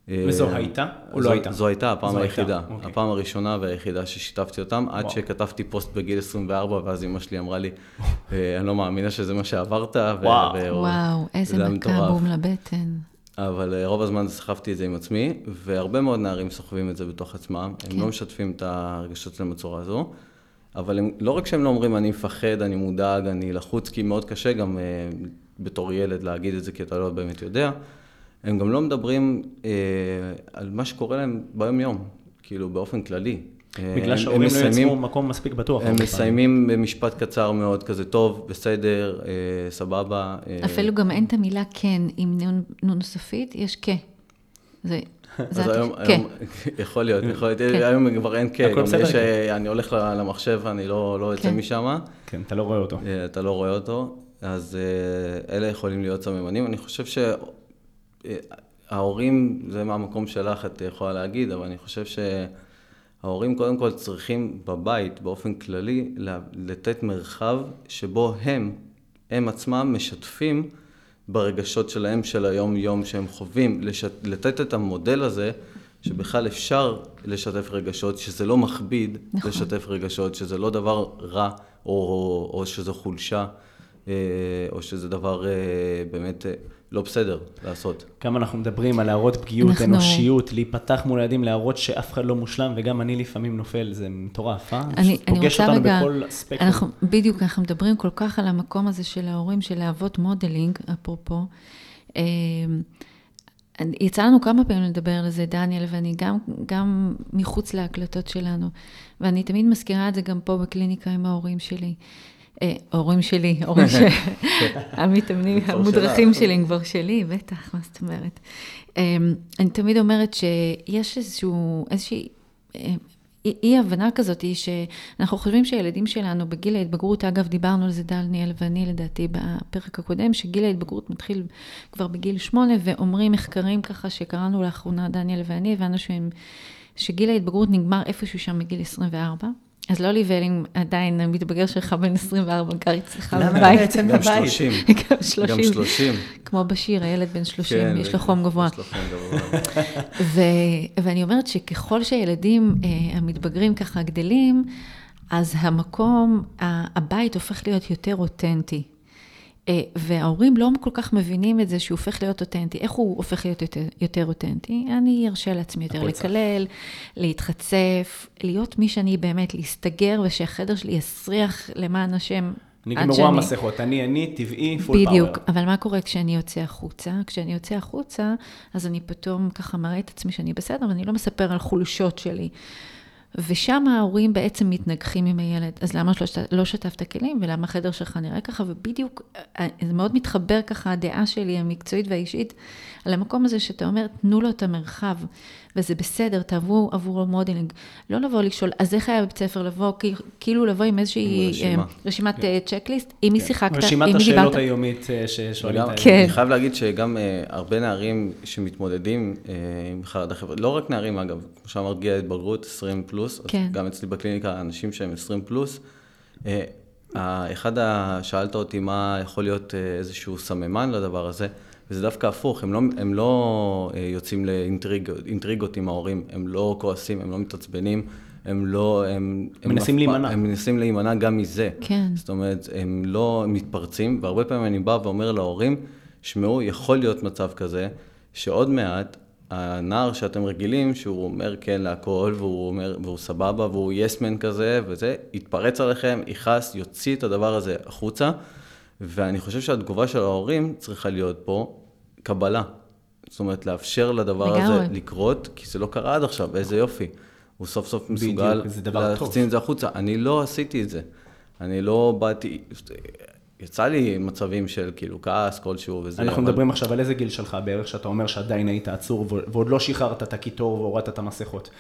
A: וזו
C: אה,
A: הייתה או
C: זו-
A: לא הייתה?
C: זו הייתה הפעם
A: זו הייתה,
C: היחידה.
A: אוקיי.
C: הפעם הראשונה והיחידה ששיתפתי אותם, עד. שכתבתי פוסט בגיל 24, ואז אמא שלי אמרה לי, אה, אני לא מאמינה שזה מה שעברת.
A: וואו.
C: ו-
B: וואו, איזה מכה. בום לבטן.
C: אבל אה, רוב הזמן סחבתי את זה עם עצמי, והרבה מאוד נערים סוחבים את זה בתוך עצמם. הם
B: כן.
C: לא משתפים את הרגשות שלהם בצורה הזו, אבל הם, לא רק שהם לא אומרים, אני מפחד, אני מודאג, אני לחוץ, כי מאוד קשה גם אה, בתור ילד להגיד את זה, כי אתה לא באמת יודע. הם גם לא מדברים אה, על מה שקורה להם ביום-יום, כאילו באופן כללי. אה,
A: בגלל
C: הם-
A: שההורים
C: הם
A: לא יצרו מקום מספיק בטוח.
C: הם מסיימים במשפט קצר מאוד, כזה טוב, בסדר, אה, סבבה. אה,
B: אפילו גם אין את המילה כן עם נון- סופית, יש כ. זה... זה
C: אז היום,
B: כן.
C: היום, יכול להיות, יכול להיות,
B: כן.
C: היום כבר אין כן,
A: כן.
C: אה, אני הולך ל- למחשב ואני לא לא יוצא
B: כן.
C: משם,
A: כן, אתה לא רואה אותו.
C: אתה לא רואה אותו, אז אה, אלה יכולים להיות סממנים. אני חושב שההורים, זה מהמקום שלך, את יכולה להגיד, אבל אני חושב שההורים קודם כל צריכים בבית, באופן כללי, לתת מרחב שבו הם, הם עצמם משתפים ברגשות שלהם של היום-יום שהם חווים, לשת, לתת את המודל הזה שבכלל אפשר לשתף רגשות, שזה לא מכביד נכון. לשתף רגשות, שזה לא דבר רע או, או שזו חולשה, או שזה דבר אה, באמת אה, לא בסדר לעשות.
A: כמה אנחנו מדברים על להראות פגיעות, אנחנו... אנושיות, להיפתח מול ילדים, להראות שאף אחד לא מושלם, וגם אני לפעמים נופל, זה מטורף, אה?
B: אני, אני רוצה רגע, בכל ספקטרום. אנחנו, בדיוק, אנחנו מדברים כל כך על המקום הזה של ההורים, של להוות modeling, אפרופו. יצא לנו כמה פעמים לדבר על זה, דניאל ואני, גם, גם מחוץ להקלטות שלנו. ואני תמיד מזכירה את זה גם פה בקליניקה עם ההורים שלי. אה, הורים שלי, הורים ש... המתאמנים, המודרכים שלי הם כבר שלי, בטח, מה זאת אומרת? אה, אני תמיד אומרת שיש איזשהו, איזושהי אה, אי הבנה כזאת היא שאנחנו חושבים שהילדים שלנו בגיל ההתבגרות, אגב, דיברנו על זה דניאל ואני לדעתי בפרק הקודם, שגיל ההתבגרות מתחיל כבר בגיל שמונה, ואומרים מחקרים ככה שקראנו לאחרונה, דניאל ואני, הבנו שגיל ההתבגרות נגמר איפשהו שם בגיל 24. אז לא ליבלין עדיין, המתבגר שלך בן 24 גר אצלך בבית. למה
C: בעצם בבית? גם 30. גם 30.
B: כמו בשיר, הילד בן 30, כן, יש לו חום גבוה. יש לו חום גבוה. ואני אומרת שככל שהילדים אה, המתבגרים ככה גדלים, אז המקום, הבית הופך להיות יותר אותנטי. אה, וההורים לא כל כך מבינים את זה שהוא הופך להיות אותנטי. איך הוא הופך להיות יותר, יותר אותנטי? אני ארשה לעצמי יותר לקלל, להתחצף, להיות מי שאני באמת, להסתגר, ושהחדר שלי יסריח למען השם.
A: נגמרו המסכות, אני אני, טבעי, פול פאוור.
B: בדיוק, אבל מה קורה כשאני יוצא החוצה? כשאני יוצא החוצה, אז אני פתאום ככה מראה את עצמי שאני בסדר, ואני לא מספר על חולשות שלי. ושם ההורים בעצם מתנגחים עם הילד, אז למה לא שטפת כלים ולמה החדר שלך נראה ככה, ובדיוק, אה, זה מאוד מתחבר ככה הדעה שלי המקצועית והאישית, על המקום הזה שאתה אומר, תנו לו את המרחב, וזה בסדר, תעברו עבורו modeling. לא לבוא לשאול, אז איך היה בבית ספר לבוא, כאילו לבוא עם איזושהי רשימה. אה, רשימת כן. checklist, עם מי כן. שיחקת, עם מי דיברת.
A: רשימת השאלות היומית ששואלים את
C: הילד. כן. אני חייב להגיד שגם הרבה נערים שמתמודדים עם חרדה חברתית, לא רק נערים אגב, כמו שאמרת, גיל ההתבגרות, 20 פלוס, כן. גם אצלי בקליניקה, אנשים שהם 20 פלוס. אחד, שאלת אותי מה יכול להיות איזשהו סממן לדבר הזה. וזה דווקא הפוך, הם לא, הם לא אה, יוצאים לאינטריגות עם ההורים, הם לא כועסים, הם לא מתעצבנים, הם לא... הם,
A: מנסים הם להימנע.
C: הם מנסים להימנע גם מזה.
B: כן.
C: זאת אומרת, הם לא מתפרצים, והרבה פעמים אני בא ואומר להורים, שמעו, יכול להיות מצב כזה, שעוד מעט הנער שאתם רגילים, שהוא אומר כן להכל, והוא אומר, והוא סבבה, והוא יסמן כזה, וזה, יתפרץ עליכם, יכעס, יוציא את הדבר הזה החוצה. ואני חושב שהתגובה של ההורים צריכה להיות פה קבלה. זאת אומרת, לאפשר לדבר לגמרי. הזה לקרות, כי זה לא קרה עד עכשיו, איזה יופי. הוא סוף סוף מסוגל להחצין את זה החוצה. אני לא עשיתי את זה. אני לא באתי, יצא לי מצבים של כאילו כעס כלשהו וזה.
A: אנחנו אבל... מדברים עכשיו על איזה גיל שלך בערך, שאתה אומר שעדיין היית עצור ועוד לא שחררת את הקיטור והורדת את המסכות.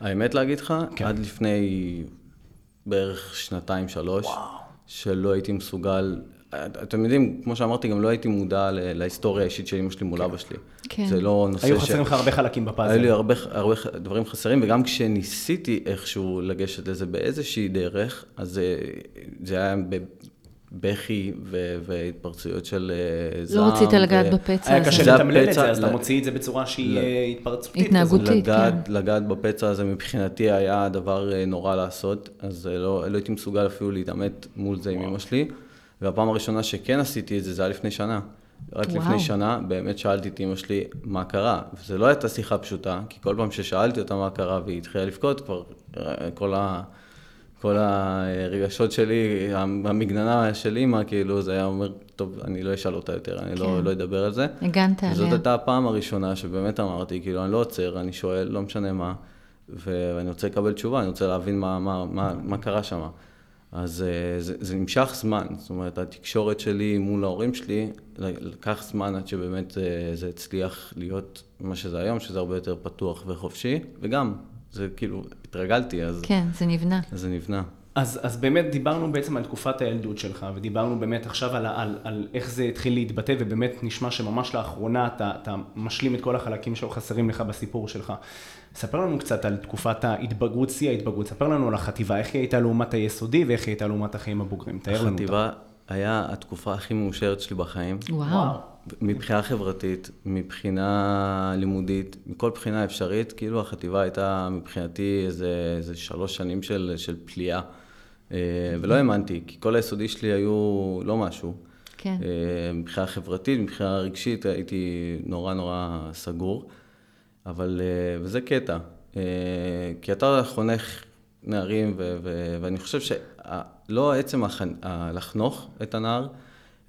C: האמת להגיד לך, כן. עד לפני בערך שנתיים, שלוש, וואו. שלא הייתי מסוגל אתם יודעים, כמו שאמרתי, גם לא הייתי מודע להיסטוריה האישית של אמא שלי מול אבא שלי.
B: כן.
C: זה לא נושא
A: ש... היו חסרים לך הרבה חלקים בפאזל.
C: היו לי הרבה, הרבה דברים חסרים, וגם כשניסיתי איכשהו לגשת לזה באיזושהי דרך, אז זה, זה היה בכי והתפרצויות של אה, זעם.
B: לא רצית לגעת ו... בפצע הזה.
A: היה קשה לתמלל את זה, אז אתה מוציא את זה בצורה שהיא אה, התפרצותית.
B: התנהגותית,
C: כן. לגעת בפצע הזה מבחינתי היה דבר אה, נורא לעשות, אז לא, לא הייתי מסוגל אפילו להתעמת מול זה עם אמא שלי. והפעם הראשונה שכן עשיתי את זה, זה היה לפני שנה. רק וואו. לפני שנה, באמת שאלתי את אמא שלי מה קרה. וזו לא הייתה שיחה פשוטה, כי כל פעם ששאלתי אותה מה קרה והיא התחילה לבכות, כבר אה, כל, ה, כל הרגשות שלי, המגננה של אמא, כאילו, זה היה אומר, טוב, אני לא אשאל אותה יותר, אני לא, כן. לא, לא אדבר על זה.
B: הגנת עליה.
C: וזאת הייתה הפעם הראשונה שבאמת אמרתי, כאילו, אני לא עוצר, אני שואל, לא משנה מה, ואני רוצה לקבל תשובה, אני רוצה להבין מה, מה, מה, מה קרה שם. אז אה, זה, זה נמשך זמן, זאת אומרת, התקשורת שלי מול ההורים שלי, לקח זמן עד שבאמת זה, אה, זה הצליח להיות מה שזה היום, שזה הרבה יותר פתוח וחופשי, וגם, זה כאילו, התרגלתי, אז...
B: כן, זה נבנה.
C: זה נבנה.
A: אז, אז באמת דיברנו בעצם על תקופת הילדות שלך, ודיברנו באמת עכשיו על, על, על איך זה התחיל להתבטא, ובאמת נשמע שממש לאחרונה אתה, אתה משלים את כל החלקים שלא חסרים לך בסיפור שלך. ספר לנו קצת על תקופת ההתבגרות, שיא ההתבגרות, ספר לנו על החטיבה, איך היא הייתה לעומת היסודי ואיך היא הייתה לעומת החיים הבוגרים, תאר לנו אותה.
C: החטיבה היה התקופה הכי מאושרת שלי בחיים.
B: וואו.
C: מבחינה חברתית, מבחינה לימודית, מכל בחינה אפשרית, כאילו החטיבה הייתה מבחינתי איזה, איזה שלוש שנים של, של פליאה. אה, ולא האמנתי, כי כל היסודי שלי היו לא משהו.
B: כן.
C: אה, מבחינה חברתית, מבחינה רגשית, הייתי נורא נורא סגור. אבל, אה, וזה קטע, כי אתה חונך נערים, ו- ו- ואני חושב שלא עצם הח- לחנוך את הנער,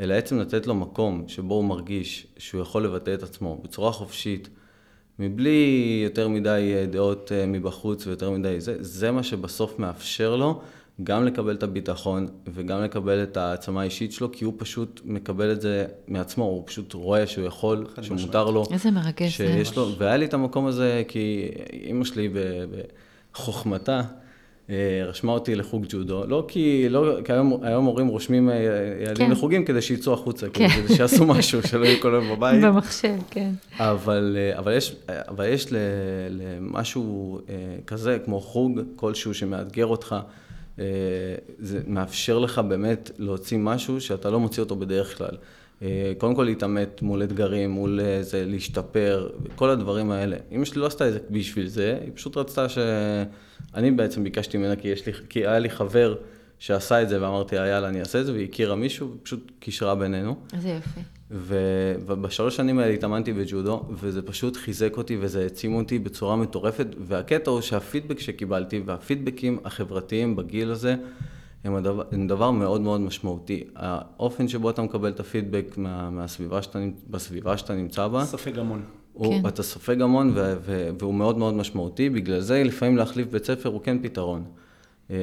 C: אלא עצם לתת לו מקום שבו הוא מרגיש שהוא יכול לבטא את עצמו בצורה חופשית, מבלי יותר מדי דעות מבחוץ ויותר מדי זה, זה מה שבסוף מאפשר לו גם לקבל את הביטחון וגם לקבל את העצמה האישית שלו, כי הוא פשוט מקבל את זה מעצמו, הוא פשוט רואה שהוא יכול, שמותר לו.
B: איזה מרגש זה.
C: שיש לו, והיה לי את המקום הזה, כי אימא שלי בחוכמתה, אה, רשמה אותי לחוג ג'ודו, לא כי, לא, כי היום, היום הורים רושמים אה, ילדים כן. לחוגים כדי שיצאו החוצה, כן. כדי שיעשו משהו, שלא יהיו כל היום בבית.
B: במחשב, כן.
C: אבל, אה, אבל יש, אבל יש למשהו כזה, כמו חוג כלשהו שמאתגר אותך, זה מאפשר לך באמת להוציא משהו שאתה לא מוציא אותו בדרך כלל. אה, קודם כל להתעמת מול אתגרים, מול זה, אה, להשתפר, כל הדברים האלה. אמא שלי לא עשתה את זה בשביל זה, היא פשוט רצתה ש... אני בעצם ביקשתי ממנה כי, לי, כי היה לי חבר שעשה את זה ואמרתי לה, יאללה, אני אעשה את זה, והיא הכירה מישהו, ופשוט קישרה בינינו.
B: איזה יופי.
C: ו... ובשלוש שנים האלה התאמנתי בג'ודו, וזה פשוט חיזק אותי וזה העצים אותי בצורה מטורפת, והקטע הוא שהפידבק שקיבלתי והפידבקים החברתיים בגיל הזה, הם, הדבר, הם דבר מאוד מאוד משמעותי. האופן שבו אתה מקבל את הפידבק מה, מהסביבה שאתה, בסביבה שאתה נמצא בה,
A: סופג המון.
C: הוא, כן. אתה סופג המון ו, ו, והוא מאוד מאוד משמעותי, בגלל זה לפעמים להחליף בית ספר הוא כן פתרון. אה,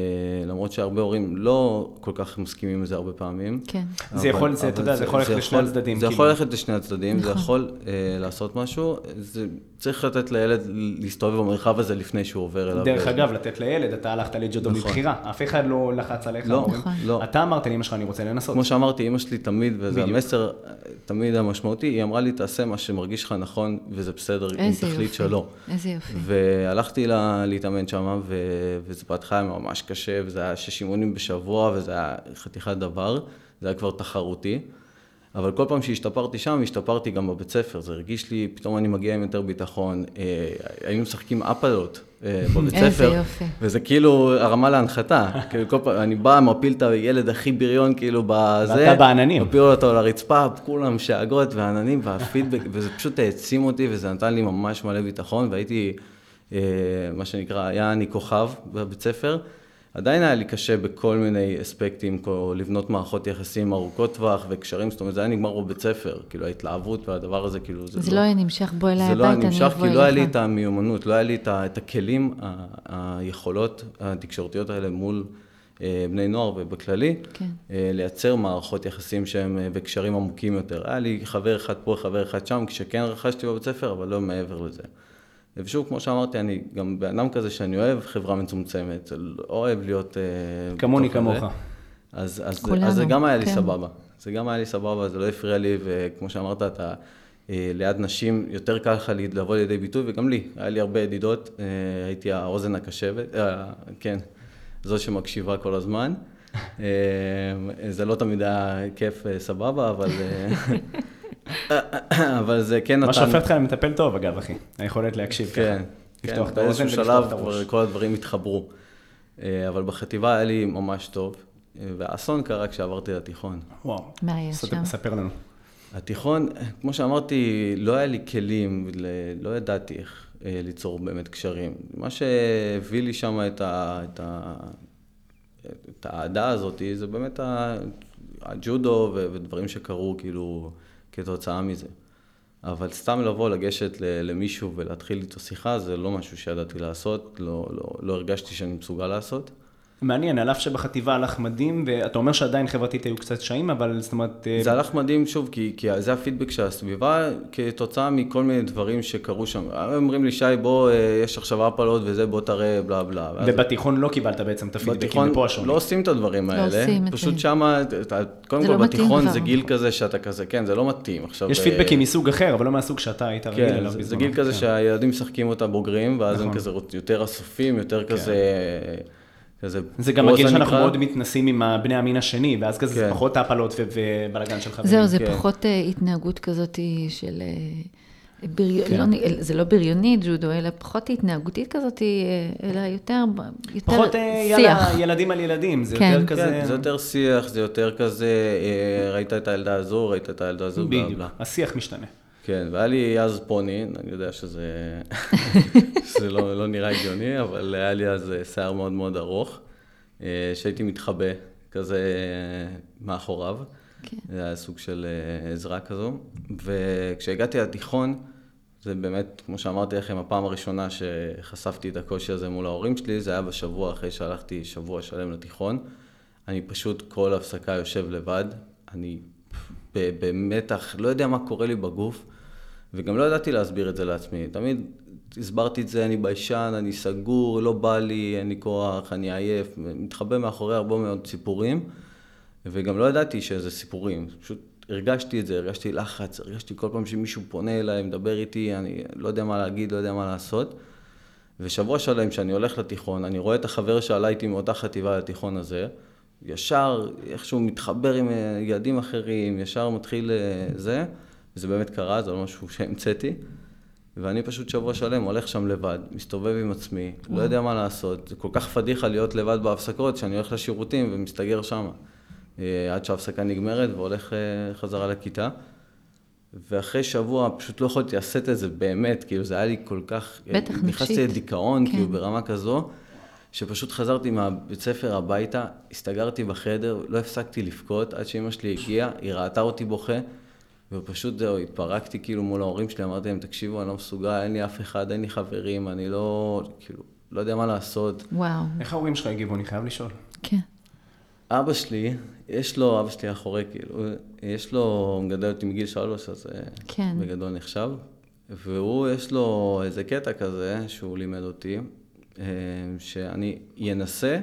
C: למרות שהרבה הורים לא כל כך מסכימים עם זה הרבה פעמים.
B: כן.
A: זה יכול, זה, אתה יודע, זה יכול ללכת לשני הצדדים.
C: זה יכול כאילו. ללכת לשני הצדדים, זה נכון. יכול אה, לעשות משהו. זה צריך לתת לילד להסתובב במרחב הזה לפני שהוא עובר אליו.
A: דרך אגב, לתת לילד, אתה הלכת לג'ודו נכון. מבחירה, אף אחד לא לחץ עליך.
C: לא, נכון. לא.
A: אתה אמרת לאמא שלך, אני רוצה לנסות.
C: כמו שאמרתי, אמא שלי תמיד, וזה בדיוק. המסר תמיד המשמעותי, היא אמרה לי, תעשה מה שמרגיש לך נכון, וזה בסדר, אם תחליט שלא.
B: איזה יופי.
C: והלכתי לה, להתאמן שם, וזה בהתחלה ממש קשה, וזה היה שש אימונים בשבוע, וזה היה חתיכת דבר, זה היה כבר תחרותי. אבל כל פעם שהשתפרתי שם, השתפרתי גם בבית ספר. זה הרגיש לי, פתאום אני מגיע עם יותר ביטחון. אה, היינו משחקים אפלות אה, בבית ספר. איזה
B: יופי.
C: וזה כאילו הרמה להנחתה. כאילו כל פעם, אני בא, מפיל את הילד הכי בריון, כאילו בזה.
A: ואתה בעננים.
C: מפיל אותו לרצפה, כולם שאגות ועננים והפידבק, וזה פשוט העצים אותי, וזה נתן לי ממש מלא ביטחון, והייתי, אה, מה שנקרא, היה אני כוכב בבית ספר. עדיין היה לי קשה בכל מיני אספקטים, כמו לבנות מערכות יחסים ארוכות טווח וקשרים, זאת אומרת, זה היה נגמר בבית ספר, כאילו ההתלהבות והדבר הזה, כאילו,
B: זה, זה לא... לא היה נמשך בוא אליי
C: הביתה, אני אבוא אליך. זה לא היה נמשך, כי לא היה לי את המיומנות, לא היה לי את הכלים, היכולות התקשורתיות האלה מול אה, בני נוער ובכללי,
B: כן.
C: אה, לייצר מערכות יחסים שהם אה, וקשרים עמוקים יותר. היה לי חבר אחד פה, חבר אחד שם, כשכן רכשתי בבית ספר, אבל לא מעבר לזה. ושוב, כמו שאמרתי, אני גם בן אדם כזה שאני אוהב חברה מצומצמת, לא אוהב להיות...
A: אה, כמוני כמוך.
C: אז, אז, אז זה גם היה לי כן. סבבה. זה גם היה לי סבבה, זה לא הפריע לי, וכמו שאמרת, אתה אה, ליד נשים, יותר קל לך לבוא לידי ביטוי, וגם לי, היה לי הרבה ידידות, אה, הייתי האוזן הקשבת, כן, זו שמקשיבה כל הזמן. זה לא תמיד היה כיף סבבה, אבל אבל זה כן נתן...
A: מה שהופך אותך למטפל טוב, אגב, אחי. היכולת להקשיב ככה.
C: כן, כן, באיזשהו שלב כל הדברים התחברו. אה, אבל בחטיבה היה לי ממש טוב, אה, והאסון קרה כשעברתי לתיכון.
A: וואו.
B: מה היה שם?
A: ספר לנו.
C: התיכון, כמו שאמרתי, לא היה לי כלים, לא ידעתי איך אה, ליצור באמת קשרים. מה שהביא לי שם את, ה, את, ה, את האהדה הזאת, זה באמת הג'ודו ודברים שקרו, כאילו, כתוצאה מזה. אבל סתם לבוא, לגשת למישהו ולהתחיל איתו שיחה, זה לא משהו שידעתי לעשות, לא, לא, לא הרגשתי שאני מסוגל לעשות.
A: מעניין, על אף שבחטיבה הלך מדהים, ואתה אומר שעדיין חברתית היו קצת קשיים, אבל זאת אומרת...
C: אה, זה הלך מדהים, שוב, כי, כי זה הפידבק של הסביבה, כתוצאה מכל מיני דברים שקרו שם. אומרים לי, שי, בוא, אה, יש עכשיו אפלות וזה, בוא תראה, בלה בלה.
A: ובתיכון לא קיבלת בעצם את הפידבקים
C: מפה השונים. לא עושים את הדברים האלה. לא עושים את זה. פשוט שמה, קודם כל, לא בתיכון זה גיל כזה שאתה כזה, כן, זה לא מתאים. עכשיו...
A: יש פידבקים מסוג אחר, אבל לא מהסוג שאתה היית רגיל
C: כן, אליו בזמנו. זה גיל כזה כן. שהילדים משחקים אותה בוגרים, ואז הם נכון. כזה יותר אסופים, יותר כן. כזה... כזה...
A: זה גם מגיל שאנחנו מאוד מתנסים עם בני המין השני, ואז כזה כן. זה פחות הפלות ובלאגן של חברים.
B: זהו, זה כן. פחות uh, התנהגות כזאת של... Uh, בריון, כן. לא, זה לא בריונית ג'ודו, אלא פחות התנהגותית כזאת, אלא יותר, יותר
A: פחות שיח. פחות ילדים על ילדים, זה כן. יותר כזה...
C: כן, זה יותר שיח, זה יותר כזה, ראית את הילדה הזו, ראית את הילדה הזו,
A: בדיוק, השיח משתנה.
C: כן, והיה לי אז פוני, אני יודע שזה, שזה לא, לא נראה הגיוני, אבל היה לי אז שיער מאוד מאוד ארוך, אה, שהייתי מתחבא כזה מאחוריו. כן. זה היה סוג של אה, עזרה כזו. וכשהגעתי לתיכון, זה באמת, כמו שאמרתי לכם, הפעם הראשונה שחשפתי את הקושי הזה מול ההורים שלי, זה היה בשבוע אחרי שהלכתי שבוע שלם לתיכון. אני פשוט כל הפסקה יושב לבד, אני במתח, לא יודע מה קורה לי בגוף. וגם לא ידעתי להסביר את זה לעצמי. תמיד הסברתי את זה, אני ביישן, אני סגור, לא בא לי, אין לי כוח, אני עייף, מתחבא מאחורי הרבה מאוד סיפורים, וגם לא ידעתי שזה סיפורים, פשוט הרגשתי את זה, הרגשתי לחץ, הרגשתי כל פעם שמישהו פונה אליי, מדבר איתי, אני לא יודע מה להגיד, לא יודע מה לעשות. ושבוע שלם שאני הולך לתיכון, אני רואה את החבר שעלה איתי מאותה חטיבה לתיכון הזה, ישר איכשהו מתחבר עם ילדים אחרים, ישר מתחיל אה, זה. וזה באמת קרה, זה לא משהו שהמצאתי. ואני פשוט שבוע שלם הולך שם לבד, מסתובב עם עצמי, וואו. לא יודע מה לעשות. זה כל כך פדיחה להיות לבד בהפסקות, שאני הולך לשירותים ומסתגר שם. אה, עד שההפסקה נגמרת והולך אה, חזרה לכיתה. ואחרי שבוע פשוט לא יכולתי לשאת את זה באמת, כאילו זה היה לי כל כך...
B: בטח, נפשית.
C: נכנסתי לדיכאון, כן. כאילו ברמה כזו, שפשוט חזרתי מהבית ספר הביתה, הסתגרתי בחדר, לא הפסקתי לבכות עד שאמא שלי הגיעה, היא ראתה אותי בוכה. ופשוט זהו, התפרקתי כאילו מול ההורים שלי, אמרתי להם, תקשיבו, אני לא מסוגל, אין לי אף אחד, אין לי חברים, אני לא, כאילו, לא יודע מה לעשות.
B: וואו.
A: איך ההורים שלך הגיבו? אני חייב לשאול.
B: כן.
C: אבא שלי, יש לו, אבא שלי אחורי, כאילו, יש לו, הוא מגדל אותי מגיל שלוש, אז כן. בגדול נחשב. והוא, יש לו איזה קטע כזה, שהוא לימד אותי, אה, שאני אנסה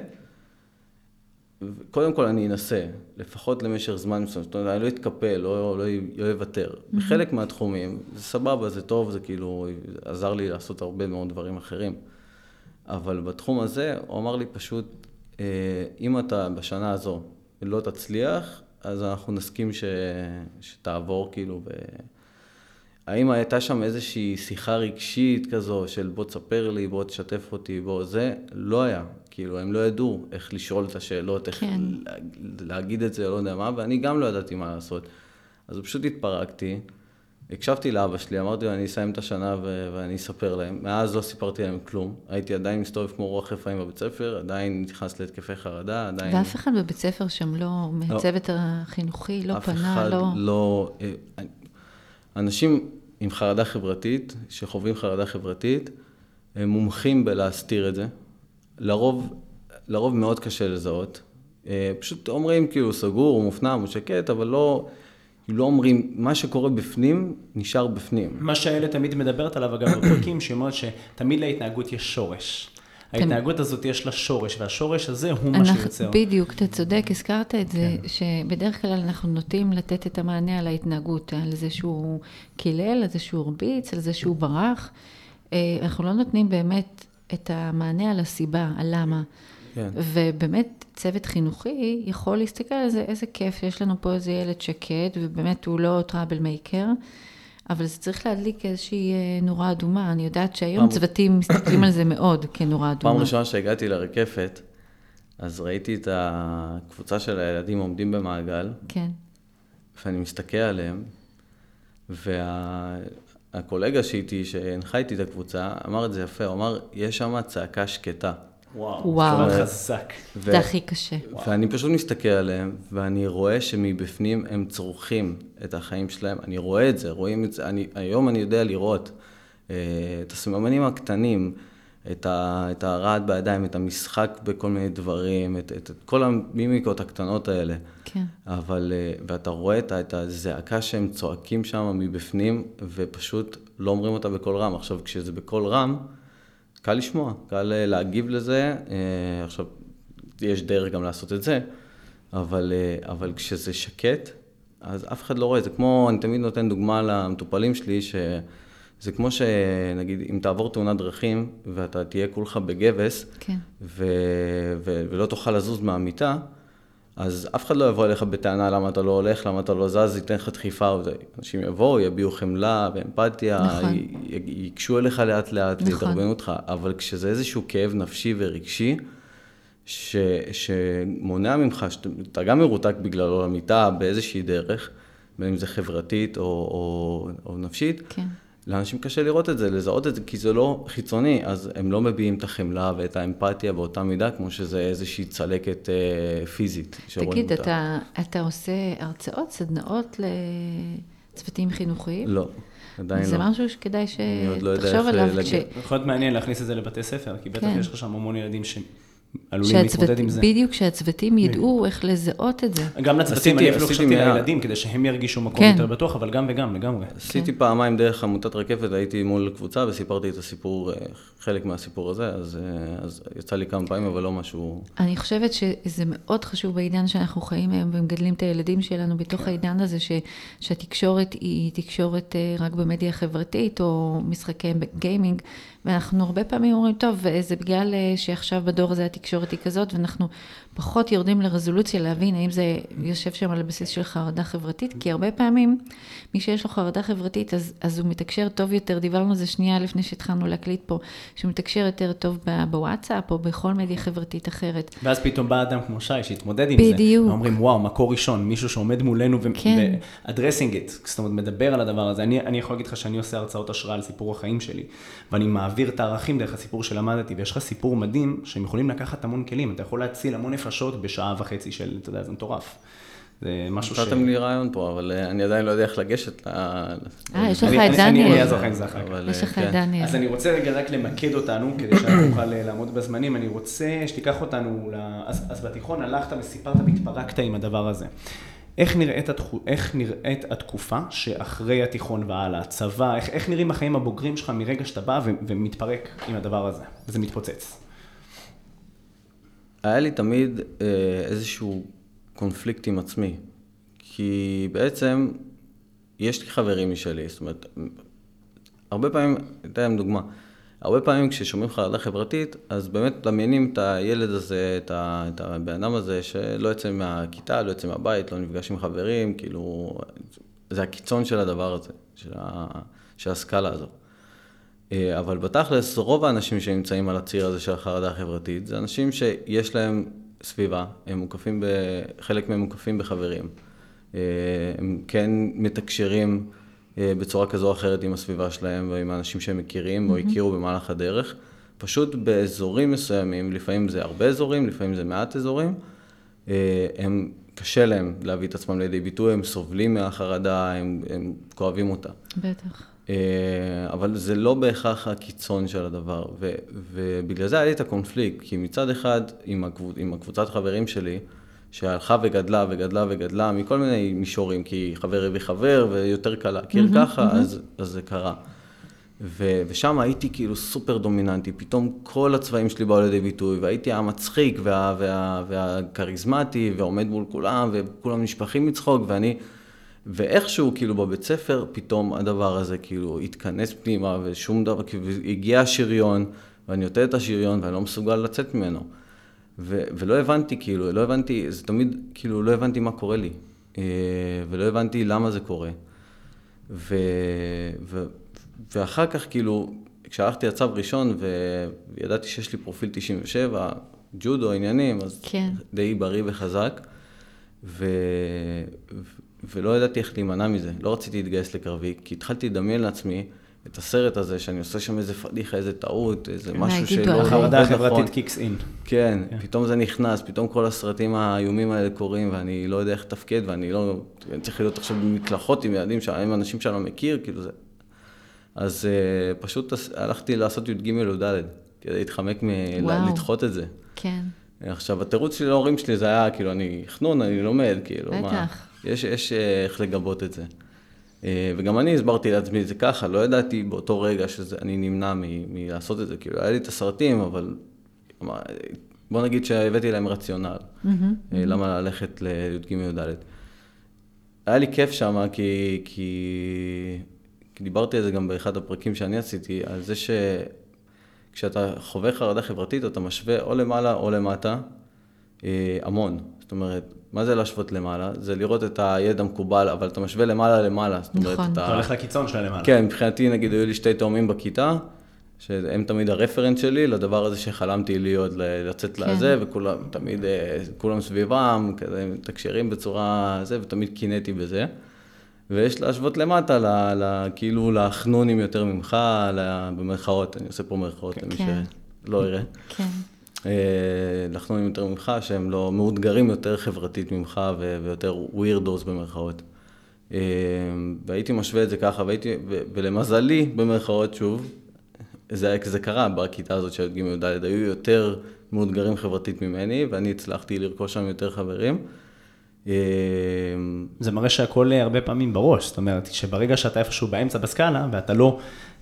C: קודם כל אני אנסה, לפחות למשך זמן מסוים, זאת אומרת, אני לא אתקפל, לא, לא, לא אוותר. Mm-hmm. בחלק מהתחומים, זה סבבה, זה טוב, זה כאילו עזר לי לעשות הרבה מאוד דברים אחרים. אבל בתחום הזה, הוא אמר לי פשוט, אה, אם אתה בשנה הזו לא תצליח, אז אנחנו נסכים ש... שתעבור כאילו ו... האם הייתה שם איזושהי שיחה רגשית כזו של בוא תספר לי, בוא תשתף אותי, בוא זה? לא היה. כאילו, הם לא ידעו איך לשאול את השאלות, איך כן. להגיד את זה, לא יודע מה, ואני גם לא ידעתי מה לעשות. אז פשוט התפרקתי, הקשבתי לאבא שלי, אמרתי לו, אני אסיים את השנה ו- ואני אספר להם. מאז לא סיפרתי להם כלום. הייתי עדיין מסתובב כמו רוח רפאים בבית ספר, עדיין נכנס להתקפי חרדה, עדיין...
B: ואף אחד בבית ספר שם לא, מהצוות לא. החינוכי, לא פנה, לא...
C: אף אחד לא... אה, אנשים עם חרדה חברתית, שחווים חרדה חברתית, הם מומחים בלהסתיר את זה. לרוב, לרוב מאוד קשה לזהות. אה, פשוט אומרים כאילו סגור, הוא מופנם, הוא שקט, אבל לא, לא אומרים, מה שקורה בפנים, נשאר בפנים.
A: מה שאלה תמיד מדברת עליו, אגב, בפרקים, שהיא אומרת שתמיד להתנהגות יש שורש. ההתנהגות הזאת יש לה שורש, והשורש הזה הוא מה שיוצר.
B: בדיוק, אתה צודק, הזכרת את זה, כן. שבדרך כלל אנחנו נוטים לתת את המענה על ההתנהגות, על זה שהוא קילל, על זה שהוא הרביץ, על זה שהוא ברח. אה, אנחנו לא נותנים באמת את המענה על הסיבה, על למה. כן. ובאמת, צוות חינוכי יכול להסתכל על זה, איזה כיף, יש לנו פה איזה ילד שקט, ובאמת הוא לא טראבל מייקר. אבל זה צריך להדליק איזושהי אה, נורה אדומה. אני יודעת שהיום צוותים מסתכלים על זה מאוד כנורה אדומה.
C: פעם ראשונה שהגעתי לרקפת, אז ראיתי את הקבוצה של הילדים עומדים במעגל.
B: כן.
C: ואני מסתכל עליהם, והקולגה וה... שאיתי, שהנחה איתי את הקבוצה, אמר את זה יפה, הוא אמר, יש שם צעקה שקטה.
A: וואו, וואו. זה חזק.
B: זה הכי קשה.
C: ואני פשוט מסתכל עליהם, ואני רואה שמבפנים הם צורכים את החיים שלהם. אני רואה את זה, רואים את זה. אני, היום אני יודע לראות uh, את הסממנים הקטנים, את, ה, את הרעד בידיים, את המשחק בכל מיני דברים, את, את, את כל המימיקות הקטנות האלה.
B: כן.
C: אבל, uh, ואתה רואה את, את הזעקה שהם צועקים שם מבפנים, ופשוט לא אומרים אותה בקול רם. עכשיו, כשזה בקול רם, קל לשמוע, קל אה, להגיב לזה. אה, עכשיו, יש דרך גם לעשות את זה, אבל, אה, אבל כשזה שקט, אז אף אחד לא רואה. זה כמו, אני תמיד נותן דוגמה למטופלים שלי, ש... זה כמו שנגיד, אם תעבור תאונת דרכים ואתה תהיה כולך בגבס,
B: כן.
C: ו... ו... ולא תוכל לזוז מהמיטה, אז אף אחד לא יבוא אליך בטענה למה אתה לא הולך, למה אתה לא זז, ייתן לך דחיפה. אנשים יבואו, יביעו חמלה ואמפתיה,
B: נכון.
C: י... ייגשו אליך לאט לאט,
B: נכון.
C: ידרבנו אותך, אבל כשזה איזשהו כאב נפשי ורגשי, ש... שמונע ממך, שאתה גם מרותק בגללו למיטה באיזושהי דרך, בין אם זה חברתית או, או, או נפשית,
B: כן.
C: לאנשים קשה לראות את זה, לזהות את זה, כי זה לא חיצוני, אז הם לא מביעים את החמלה ואת האמפתיה באותה מידה, כמו שזה איזושהי צלקת אה, פיזית שרואים
B: תגיד,
C: אותה.
B: אתה, אתה עושה הרצאות, סדנאות לצוותים חינוכיים?
C: לא, עדיין
B: זה
C: לא.
B: משהו שכדאי
C: עוד לא יודע
B: שתחשוב
C: איך
B: עליו.
A: יכול להיות מעניין להכניס את זה לבתי ספר, כי בטח
B: כן.
A: יש לך שם המון ילדים שעלולים להתמודד עם זה.
B: בדיוק, שהצוותים ידעו איך לזהות את זה.
A: גם לצוותים,
C: עשיתי-
A: אני אפילו חשבתי
C: מה-
A: לילדים, כדי שהם ירגישו מקום
B: כן.
A: יותר בטוח, אבל גם וגם, לגמרי.
C: עשיתי
B: כן.
C: פעמיים דרך עמותת רקפת, הייתי מול קבוצה וסיפרתי את הסיפור, אה, חלק מהסיפור הזה, אז, אה, אז יצא לי כמה פעמים, אבל לא משהו...
B: אני חושבת שזה מאוד חשוב בעידן שאנחנו חיים היום ומגדלים את הילדים שלנו בתוך
C: כן.
B: העידן הזה, ש, שהתקשורת היא תקשורת אה, רק במדיה חברתית או משחקי גיימינג, ואנחנו הרבה פעמים אומרים, טוב, זה בגלל אה, שעכשיו בדור הזה התקשורת היא כזאת, ואנחנו פחות יורדים לרזולוציה להבין האם זה יושב שם על הבסיס של חרדה חברתית, כי הרבה פעמים מי שיש לו חרדה חברתית, אז, אז הוא מתקשר טוב יותר, דיברנו על זה שנייה לפני שהתחלנו להקליט פה, שהוא מתקשר יותר טוב ב- בוואטסאפ או בכל מדיה חברתית אחרת.
A: ואז פתאום בא אדם כמו שי שהתמודד עם זה.
B: בדיוק.
A: ואומרים, וואו, מקור ראשון, מישהו שעומד מולנו
B: כן.
A: ו-addressing it, זאת אומרת, מדבר על הדבר הזה. אני, אני יכול להגיד לך שאני עושה הרצאות השראה על סיפור החיים שלי, ואני מעביר את הערכים דרך הסיפור שלמדתי, ויש לך סיפור מדהים שהם יכולים לקחת המון כלים. אתה יכול להציל המון נפשות בשעה וחצי של, אתה יודע, זה מטורף. זה משהו ש...
C: נתתם לי רעיון פה, אבל אה, אני עדיין לא יודע איך לגשת ל...
B: אה, יש לך את דניאל.
A: אני אעזור לך עם זה אחר כך.
C: אבל,
B: יש
C: אה,
B: לך
C: כן.
B: את דניאל.
A: אז אני רוצה רגע רק למקד אותנו, כדי שאנחנו נוכל אה, לעמוד בזמנים. אני רוצה שתיקח אותנו, ל... אז, אז בתיכון הלכת וסיפרת והתפרקת עם הדבר הזה. איך נראית, התחו... איך נראית התקופה שאחרי התיכון והלאה, הצבא, איך, איך נראים החיים הבוגרים שלך מרגע שאתה בא ו... ומתפרק עם הדבר הזה, וזה מתפוצץ?
C: היה לי תמיד אה, איזשהו קונפליקט עם עצמי, כי בעצם יש לי חברים משלי, זאת אומרת, הרבה פעמים, אתן להם דוגמה, הרבה פעמים כששומעים חרדה חברתית, אז באמת מדמיינים את הילד הזה, את, ה, את הבן אדם הזה, שלא יוצא מהכיתה, לא יוצא מהבית, לא נפגש עם חברים, כאילו, זה הקיצון של הדבר הזה, של, ה, של הסקאלה הזו. אה, אבל בתכלס, רוב האנשים שנמצאים על הציר הזה של החרדה החברתית, זה אנשים שיש להם סביבה, הם מוקפים, ב... חלק מהם מוקפים בחברים. אה, הם כן מתקשרים אה, בצורה כזו או אחרת עם הסביבה שלהם ועם האנשים שהם מכירים או הכירו במהלך הדרך. פשוט באזורים מסוימים, לפעמים זה הרבה אזורים, לפעמים זה מעט אזורים, הם, קשה להם להביא את עצמם לידי ביטוי, הם סובלים מהחרדה, הם, הם כואבים אותה.
B: בטח.
C: אה, אבל זה לא בהכרח הקיצון של הדבר, ו, ובגלל זה היה לי את הקונפליקט, כי מצד אחד, עם, הקבוצ, עם הקבוצת חברים שלי, שהלכה וגדלה וגדלה וגדלה מכל מיני מישורים, כי חבר הביא חבר ויותר קל להכיר ככה, אז, אז זה קרה. ו, ושם הייתי כאילו סופר דומיננטי, פתאום כל הצבעים שלי באו לידי ביטוי, והייתי המצחיק וה, וה, והכריזמטי, ועומד מול כולם, וכולם נשפכים מצחוק, ואני... ואיכשהו, כאילו, בבית ספר, פתאום הדבר הזה, כאילו, התכנס פנימה, ושום דבר, כאילו, הגיע השריון, ואני נותן את השריון, ואני לא מסוגל לצאת ממנו. ו- ולא הבנתי, כאילו, לא הבנתי, זה תמיד, כאילו, לא הבנתי מה קורה לי. אה, ולא הבנתי למה זה קורה. ו- ו- ואחר כך, כאילו, כשהלכתי לצו ראשון, וידעתי שיש לי פרופיל 97, ג'ודו, עניינים, אז
B: כן.
C: די בריא וחזק. ו... ולא ידעתי איך להימנע מזה. לא רציתי להתגייס לקרבי, כי התחלתי לדמיין לעצמי את הסרט הזה, שאני עושה שם איזה פדיחה, איזה טעות, איזה
B: כן,
C: משהו שלא. לא
A: החרדה
C: נכון.
A: החברתית קיקס אין.
C: כן, פתאום זה נכנס, פתאום כל הסרטים האיומים האלה קורים, ואני לא יודע איך לתפקד, ואני לא... אני צריך להיות עכשיו במקלחות עם ילדים, עם אנשים שאני לא מכיר, כאילו זה... אז uh, פשוט הלכתי לעשות י"ג י"ד, כדי להתחמק
B: וואו.
C: מלדחות את זה.
B: כן.
C: עכשיו, התירוץ שלי להורים שלי זה היה, כאילו, אני חנון, אני לומד, כאילו, מה...
B: בטח.
C: יש, יש אה, איך לגבות את זה. אה, וגם אני הסברתי לעצמי את זה ככה, לא ידעתי באותו רגע שאני נמנע מ- מלעשות את זה, כאילו, היה לי את הסרטים, אבל בוא נגיד שהבאתי להם רציונל, אה, למה ללכת לי"ג י"ד. היה לי כיף שם, כי, כי, כי דיברתי על זה גם באחד הפרקים שאני עשיתי, על זה שכשאתה חווה חרדה חברתית, אתה משווה או למעלה או למטה, המון. זאת אומרת, מה זה להשוות למעלה? זה לראות את הידע מקובל, אבל אתה משווה למעלה למעלה. זאת אומרת,
B: נכון.
C: אתה...
A: אתה הולך לקיצון של למעלה.
C: כן, מבחינתי, נגיד, היו לי שתי תאומים בכיתה, שהם תמיד הרפרנס שלי לדבר הזה שחלמתי להיות, לצאת
B: כן.
C: לזה, וכולם, תמיד, אה, כולם סביבם, כזה, מתקשרים בצורה זה, ותמיד קינאתי בזה. ויש להשוות למטה, ל, ל, כאילו לחנונים יותר ממך, ל, במרכאות, אני עושה פה מרכאות למי
B: כן.
C: שלא יראה.
B: כן.
C: אה, לחנונים יותר ממך, שהם לא מאותגרים יותר חברתית ממך ויותר ווירדוס במרכאות. אה, והייתי משווה את זה ככה, והייתי, ולמזלי, במרכאות שוב, זה, זה קרה בכיתה הזאת של ג' י"ד, היו יותר מאותגרים חברתית ממני, ואני הצלחתי לרכוש שם יותר חברים. אה,
A: זה מראה שהכל אה, הרבה פעמים בראש, זאת אומרת, שברגע שאתה איפשהו באמצע בסקאלה, ואתה לא,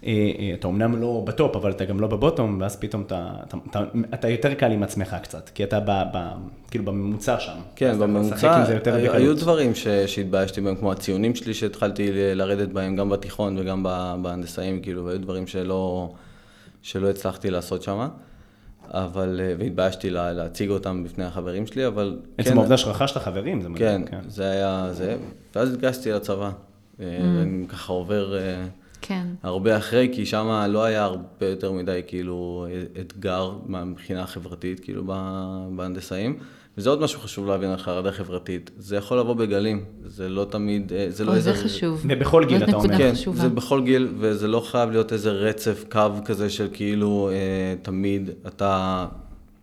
A: אה, אה, אתה אומנם לא בטופ, אבל אתה גם לא בבוטום, ואז פתאום אתה, אתה, אתה, אתה יותר קל עם עצמך קצת, כי אתה ב, ב, כאילו בממוצע שם.
C: כן, בממוצע היו. היו דברים ש, שהתביישתי בהם, כמו הציונים שלי שהתחלתי לרדת בהם, גם בתיכון וגם בהנדסאים, כאילו, והיו דברים שלא, שלא הצלחתי לעשות שם, אבל, אה, והתביישתי לה, להציג אותם בפני החברים שלי, אבל...
A: עצם
C: כן,
A: העובדה שרכשת חברים, זה
C: כן,
A: מדהים.
C: זה היה זה, ואז התגייסתי לצבא,
A: Mm.
C: אה, ואני ככה עובר... אה,
B: כן.
C: הרבה אחרי, כי שם לא היה הרבה יותר מדי כאילו אתגר מבחינה החברתית, כאילו ב- בהנדסאים. וזה עוד משהו חשוב להבין על חרדה חברתית. זה יכול לבוא בגלים, זה לא תמיד, אה, זה לא איזה...
B: זה חשוב.
A: ובכל גיל,
B: זאת
A: אתה אומר.
C: כן,
B: חשובה.
C: זה בכל גיל, וזה לא חייב להיות איזה רצף, קו כזה של כאילו אה, תמיד אתה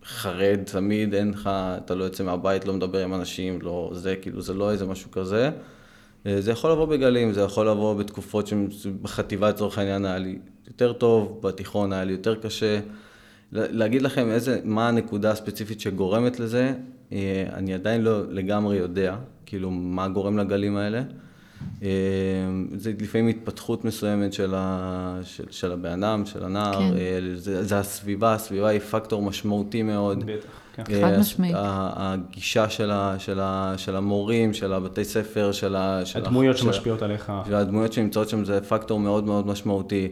C: חרד, תמיד אין לך, אתה לא יוצא מהבית, לא מדבר עם אנשים, לא זה, כאילו זה לא איזה משהו כזה. אה, זה יכול לבוא בגלים, זה יכול לבוא בתקופות שבחטיבה לצורך העניין היה לי יותר טוב, בתיכון היה לי יותר קשה. לה- להגיד לכם איזה, מה הנקודה הספציפית שגורמת לזה, אני עדיין לא לגמרי יודע, כאילו, מה גורם לגלים האלה. אה, זה לפעמים התפתחות מסוימת של, ה, של, של הבן אדם, של הנער,
B: כן.
C: אה, זה, זה הסביבה, הסביבה היא פקטור משמעותי מאוד.
A: בטח, כן.
B: חד
C: אה,
B: משמעית.
C: הגישה של, ה, של, ה, של המורים, של הבתי ספר, של ה... של
A: הדמויות
C: של-
A: שמשפיעות עליך.
C: והדמויות שנמצאות שם זה פקטור מאוד מאוד משמעותי.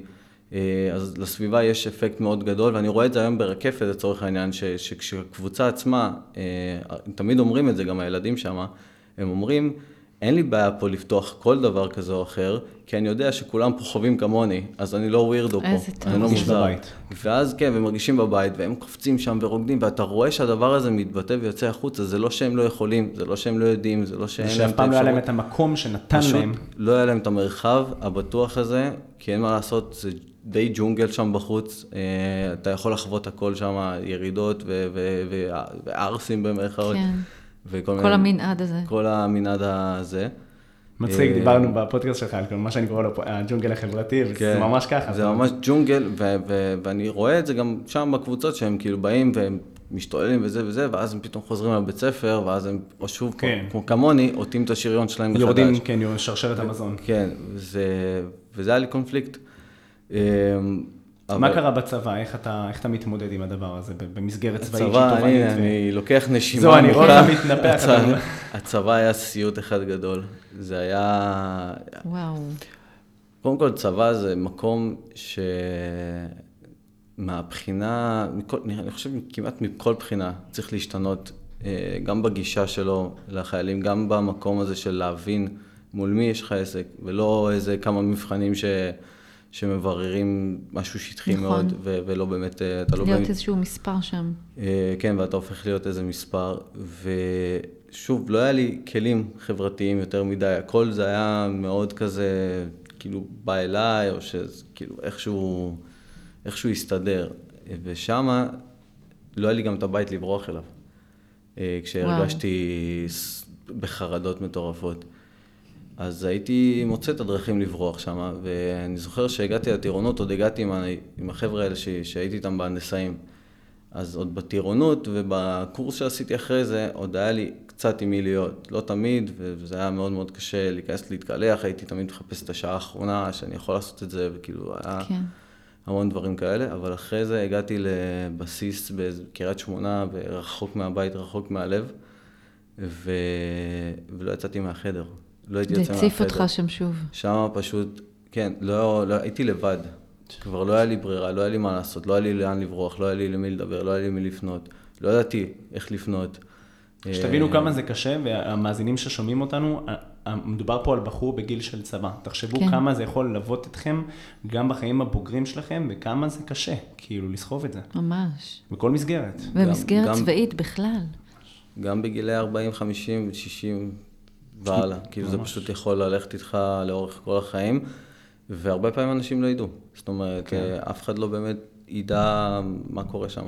C: אה, אז לסביבה יש אפקט מאוד גדול, ואני רואה את זה היום ברקפת לצורך העניין, ש- שכשהקבוצה עצמה, אה, תמיד אומרים את זה, גם הילדים שם, הם אומרים, אין לי בעיה פה לפתוח כל דבר כזה או אחר, כי אני יודע שכולם פה חווים כמוני, אז אני לא ווירדו פה,
B: איזה טוב.
C: אני לא
A: מרגיש
C: מוזר.
A: בבית.
C: ואז כן, והם מרגישים בבית, והם קופצים שם ורוקדים, ואתה רואה שהדבר הזה מתבטא ויוצא החוצה, זה לא שהם לא יכולים, זה לא שהם לא יודעים, זה לא שאין
A: זה
C: להם
A: שאף פעם לא היה להם
C: האפשרות.
A: את המקום שנתן
C: פשוט
A: להם.
C: לא היה להם את המרחב הבטוח הזה, כי אין מה לעשות, זה די ג'ונגל שם בחוץ, אה, אתה יכול לחוות הכל שם, ירידות וערסים במרכאות.
B: כן.
C: וכל
B: כל המנעד הזה.
C: כל המנעד הזה.
A: מצחיק,
C: אה,
A: דיברנו בפודקאסט שלך על מה שאני קורא לו הג'ונגל החברתי, וזה
C: כן.
A: ממש ככה.
C: זה ממש ג'ונגל, ואני רואה את זה גם שם בקבוצות, שהם כאילו באים והם משתוללים וזה וזה, ואז הם פתאום חוזרים לבית ספר, ואז הם, או שוב,
A: כן.
C: כמו כמוני, עוטים את השריון שלהם מחדש.
A: יורדים, כן, שרשרת המזון.
C: כן, וזה, וזה היה לי קונפליקט. אמ,
A: מה
C: אבל
A: קרה בצבא? איך אתה, איך אתה מתמודד עם הדבר הזה במסגרת צבאית
C: הצבא? אני,
A: ו-
C: אני לוקח נשימה.
A: זהו, אני רואה. אותך מתנפח,
C: הצבא-. הצבא היה סיוט אחד גדול. זה היה...
B: וואו.
C: קודם כל, צבא זה מקום ש... מהבחינה, מכל, אני חושב כמעט מכל בחינה צריך להשתנות, אה, גם בגישה שלו לחיילים, גם במקום הזה של להבין מול מי יש לך עסק, ולא איזה כמה מבחנים ש... שמבררים משהו שטחי
B: נכון.
C: מאוד, ו... ולא באמת, אה, אתה לא
B: להיות. איזשהו מספר שם.
C: אה, כן, ואתה הופך להיות איזה מספר, ושוב, לא היה לי כלים חברתיים יותר מדי, הכל זה היה מאוד כזה, כאילו, בא אליי, או שכאילו איכשהו, איכשהו הסתדר, ושמה לא היה לי גם את הבית לברוח אליו, אה, כשהרגשתי ס- בחרדות מטורפות. אז הייתי מוצא את הדרכים לברוח שם, ואני זוכר שהגעתי לטירונות, עוד הגעתי עם, ה- עם החבר'ה האלה ש, שהייתי איתם בהנדסאים. אז עוד בטירונות ובקורס שעשיתי אחרי זה, עוד היה לי קצת עם מי להיות. לא תמיד, וזה היה מאוד מאוד קשה להיכנס להתקלח, הייתי תמיד מחפש את השעה האחרונה שאני יכול לעשות את זה, וכאילו היה
B: כן.
C: המון דברים כאלה, אבל אחרי זה הגעתי לבסיס בקריית שמונה, רחוק מהבית, רחוק מהלב, ו... ולא יצאתי מהחדר. לא הייתי
B: זה
C: יוצא מהחדר.
B: הציף אותך שם שוב.
C: שם פשוט כן, לא, לא, הייתי לבד. כבר לא היה לי ברירה, לא היה לי מה לעשות, לא היה לי לאן לברוח, לא היה לי למי לדבר, לא היה לי למי לפנות. לא ידעתי איך לפנות.
A: שתבינו
C: אה,
A: כמה זה קשה, והמאזינים ששומעים אותנו, מדובר פה על בחור בגיל של צבא. תחשבו כן. כמה זה יכול ללוות אתכם, גם בחיים הבוגרים שלכם, וכמה זה קשה, כאילו, לסחוב את זה.
B: ממש.
A: בכל מסגרת.
B: במסגרת גם, צבאית בכלל.
C: גם בגילי 40, 50, 60 והלאה. כאילו, זה פשוט יכול ללכת איתך לאורך כל החיים, והרבה פעמים אנשים לא ידעו. זאת אומרת, כן. אף אחד לא באמת ידע מה קורה שם.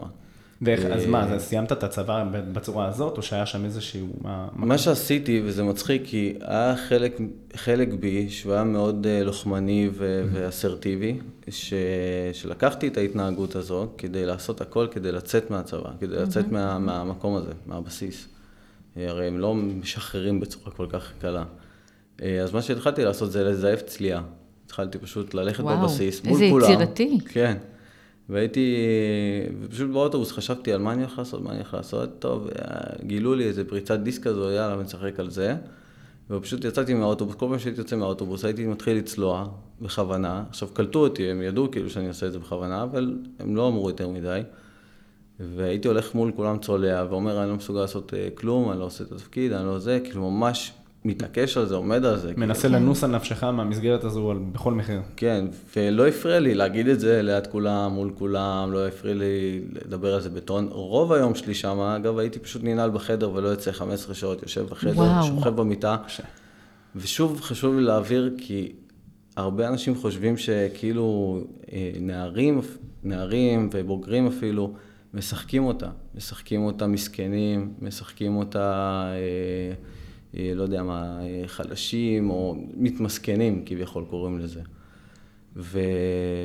A: ואיך, אז מה, אז סיימת את הצבא בצורה הזאת, או שהיה שם איזשהו... מה,
C: מה שעשיתי, וזה מצחיק, כי היה חלק, חלק בי, שהוא היה מאוד אה, לוחמני ו- ואסרטיבי, ש- שלקחתי את ההתנהגות הזו כדי לעשות הכל כדי לצאת מהצבא, כדי לצאת מה, מהמקום הזה, מהבסיס. אה, הרי הם לא משחררים בצורה כל כך קלה. אה, אז מה שהתחלתי לעשות זה לזייף צליעה. התחלתי פשוט ללכת וואו, בבסיס מול כולם.
B: וואו, איזה יצירתי.
C: כן. והייתי, ופשוט באוטובוס חשבתי על מה אני הולך לעשות, מה אני הולך לעשות, טוב, גילו לי איזה פריצת דיסק כזו, יאללה, אני משחק על זה. ופשוט יצאתי מהאוטובוס, כל פעם שהייתי יוצא מהאוטובוס הייתי מתחיל לצלוע בכוונה. עכשיו, קלטו אותי, הם ידעו כאילו שאני עושה את זה בכוונה, אבל הם לא אמרו יותר מדי. והייתי הולך מול כולם צולע, ואומר, אני לא מסוגל לעשות אה, כלום, אני לא עושה את התפקיד, אני לא זה, כאילו ממש מתעקש על זה, עומד על זה.
A: מנסה כאילו. לנוס על נפשך מהמסגרת הזו בכל מחיר.
C: כן, ולא הפריע לי להגיד את זה ליד כולם, מול כולם, לא הפריע לי לדבר על זה בטון. רוב היום שלי שם, אגב, הייתי פשוט ננעל בחדר ולא יוצא 15 שעות, יושב בחדר, וואו. שוכב במיטה. ש... ושוב, חשוב לי להעביר, כי הרבה אנשים חושבים שכאילו אה, נערים, נערים ובוגרים אפילו, משחקים אותה. משחקים אותה מסכנים, משחקים אותה... אה, אה, לא יודע מה, אה, חלשים או מתמסכנים כביכול קוראים לזה. ו...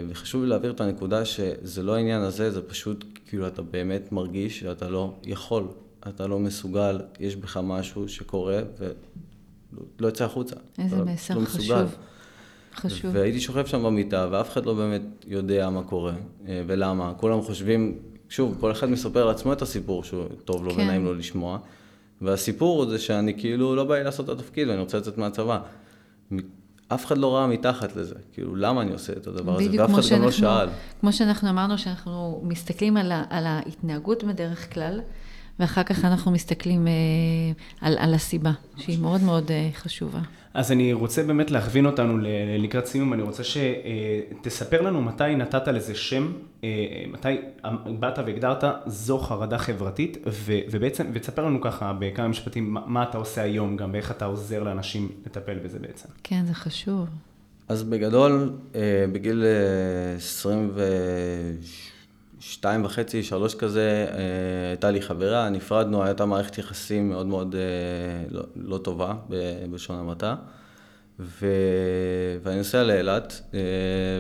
C: וחשוב לי להעביר את הנקודה שזה לא העניין הזה, זה פשוט כאילו אתה באמת מרגיש שאתה לא יכול, אתה לא מסוגל, יש בך משהו שקורה ולא יוצא החוצה.
B: איזה מסר לא חשוב. חשוב.
C: והייתי שוכב שם במיטה ואף אחד לא באמת יודע מה קורה אה, ולמה. כולם חושבים, שוב, כל אחד מספר לעצמו את הסיפור שהוא טוב לו כן. ונעים לו לשמוע. והסיפור זה שאני כאילו לא בא לי לעשות את התפקיד ואני רוצה לצאת מהצבא. אף אחד לא ראה מתחת לזה, כאילו למה אני עושה את הדבר הזה, ואף אחד גם לא שאל.
B: כמו שאנחנו אמרנו שאנחנו מסתכלים על, ה, על ההתנהגות בדרך כלל, ואחר כך אנחנו מסתכלים אה, על, על הסיבה, שהיא מאוד מאוד אה, חשובה.
A: אז אני רוצה באמת להכווין אותנו לקראת סיום, אני רוצה שתספר לנו מתי נתת לזה שם, אה, מתי באת והגדרת זו חרדה חברתית, ובעצם, ותספר לנו ככה בכמה משפטים מה, מה אתה עושה היום גם, ואיך אתה עוזר לאנשים לטפל בזה בעצם.
B: כן, זה חשוב.
C: אז בגדול, אה, בגיל 20 ו... שתיים וחצי, שלוש כזה, אה, הייתה לי חברה, נפרדנו, הייתה מערכת יחסים מאוד מאוד אה, לא, לא טובה, בלשון המעטה. ו... ואני נוסע לאילת, אה,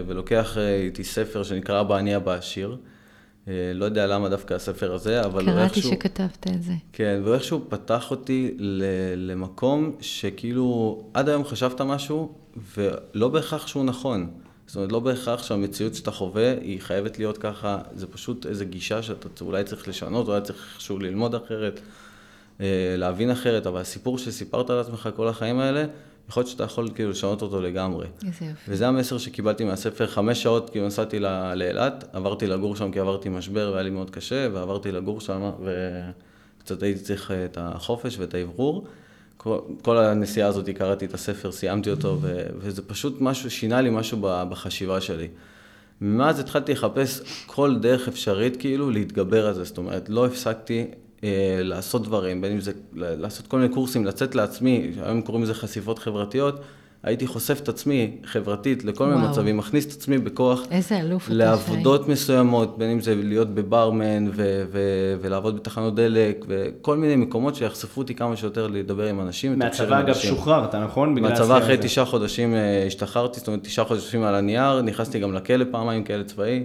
C: ולוקח איתי ספר שנקרא אבא אני אבא עשיר. לא יודע למה דווקא הספר הזה, אבל
B: קראתי איכשהו... קראתי שכתבת את זה.
C: כן, ואיכשהו פתח אותי למקום שכאילו עד היום חשבת משהו, ולא בהכרח שהוא נכון. זאת אומרת, לא בהכרח שהמציאות שאתה חווה היא חייבת להיות ככה, זה פשוט איזו גישה שאתה אולי צריך לשנות, אולי צריך איכשהו ללמוד אחרת, אה, להבין אחרת, אבל הסיפור שסיפרת על עצמך כל החיים האלה, יכול להיות שאתה יכול כאילו לשנות אותו לגמרי.
B: איזה יופי.
C: וזה המסר שקיבלתי מהספר, חמש שעות כאילו נסעתי לאילת, עברתי לגור שם כי עברתי משבר והיה לי מאוד קשה, ועברתי לגור שם, וקצת הייתי צריך את החופש ואת האוורור. כל, כל הנסיעה הזאת, קראתי את הספר, סיימתי אותו, ו, וזה פשוט משהו, שינה לי משהו בחשיבה שלי. מאז התחלתי לחפש כל דרך אפשרית כאילו להתגבר על זה, זאת אומרת, לא הפסקתי אה, לעשות דברים, בין אם זה לעשות כל מיני קורסים, לצאת לעצמי, היום קוראים לזה חשיפות חברתיות, הייתי חושף את עצמי חברתית לכל מיני מצבים, מכניס את עצמי בכוח.
B: איזה אלוף אתה
C: לעבודות חי. מסוימות, בין אם זה להיות בברמן ו- ו- ולעבוד בתחנות דלק, וכל מיני מקומות שיחשפו אותי כמה שיותר לדבר עם אנשים.
A: מהצבא אגב שוחררת, נכון?
C: מהצבא אחרי תשעה חודשים אה, השתחררתי, זאת אומרת תשעה חודשים על הנייר, נכנסתי גם לכלא פעמיים, כלא צבאי.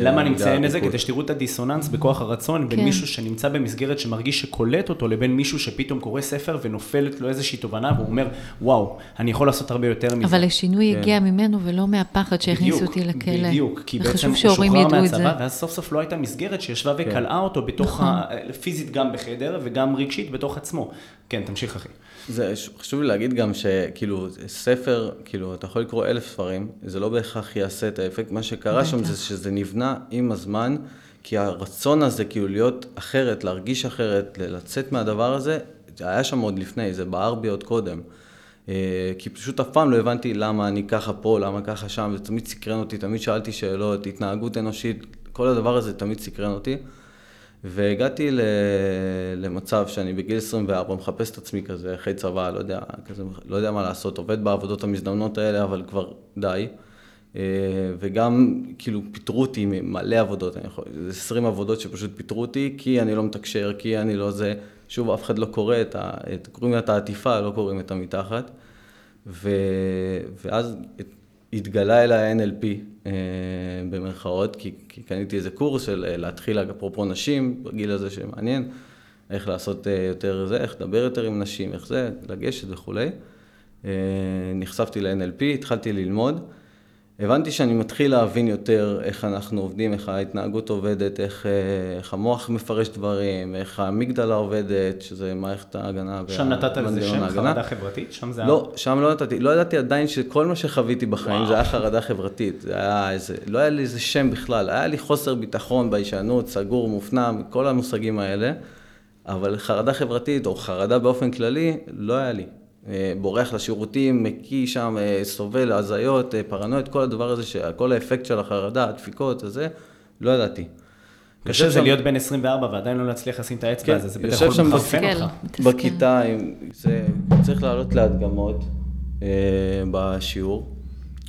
A: למה אני מציין את זה? כדי שתראו את הדיסוננס בכוח הרצון בין כן. מישהו שנמצא במסגרת שמרגיש שקולט אותו, לבין מישהו שפתאום קורא ספר ונופלת לו איזושהי תובנה, והוא אומר, וואו, אני יכול לעשות הרבה יותר מזה.
B: אבל השינוי כן. הגיע ממנו ולא מהפחד שהכניסו אותי לכלא.
A: בדיוק, כי בעצם הוא שוחרר מהצבא, ואז סוף סוף לא הייתה מסגרת שישבה כן. וקלעה אותו בתוך, נכון. ה... פיזית גם בחדר וגם רגשית בתוך עצמו. כן, תמשיך אחי.
C: זה חשוב לי להגיד גם שכאילו ספר, כאילו אתה יכול לקרוא אלף ספרים, זה לא בהכרח יעשה את האפקט, מה שקרה שם זה שזה נבנה עם הזמן, כי הרצון הזה כאילו להיות אחרת, להרגיש אחרת, לצאת מהדבר הזה, זה היה שם עוד לפני, זה בער בי עוד קודם. אה, כי פשוט אף פעם לא הבנתי למה אני ככה פה, למה ככה שם, זה תמיד סקרן אותי, תמיד שאלתי שאלות, התנהגות אנושית, כל הדבר הזה תמיד סקרן אותי. והגעתי למצב שאני בגיל 24 מחפש את עצמי כזה, אחרי צבא, לא יודע, כזה, לא יודע מה לעשות, עובד בעבודות המזדמנות האלה, אבל כבר די. אה, וגם כאילו פיטרו אותי ממלא עבודות, אני יכול, 20 עבודות שפשוט פיטרו אותי, כי אני לא מתקשר, כי אני לא זה, שוב, אף אחד לא קורא את ה... את, קוראים את העטיפה, לא קוראים את המתחת. ו, ואז התגלה אל ה-NLP אה, במרכאות, כי, כי קניתי איזה קורס של אה, להתחיל, אפרופו נשים, בגיל הזה שמעניין, איך לעשות יותר זה, איך לדבר יותר עם נשים, איך זה, לגשת וכולי. נחשפתי ל-NLP, התחלתי ללמוד. הבנתי שאני מתחיל להבין יותר איך אנחנו עובדים, איך ההתנהגות עובדת, איך, אה, איך המוח מפרש דברים, איך המגדלה עובדת, שזה מערכת ההגנה.
A: שם נתת לזה שם חרדה חברתית? שם זה...
C: לא, שם לא נתתי. לא ידעתי עדיין שכל מה שחוויתי בחיים וואו. זה היה חרדה חברתית. זה היה איזה, לא היה לי איזה שם בכלל. היה לי חוסר ביטחון, ביישנות, סגור, מופנם, כל המושגים האלה. אבל חרדה חברתית, או חרדה באופן כללי, לא היה לי. אה, בורח לשירותים, מקיא שם, אה, סובל, הזיות, אה, פרנויות, כל הדבר הזה, כל האפקט של החרדה, הדפיקות, הזה, לא ידעתי.
A: קשה זה להיות בן 24 ועדיין לא להצליח לשים את האצבע כן, הזה, זה בטח יכול
C: מחרפן אותך. בכיתה, זה צריך לעלות להדגמות בשיעור,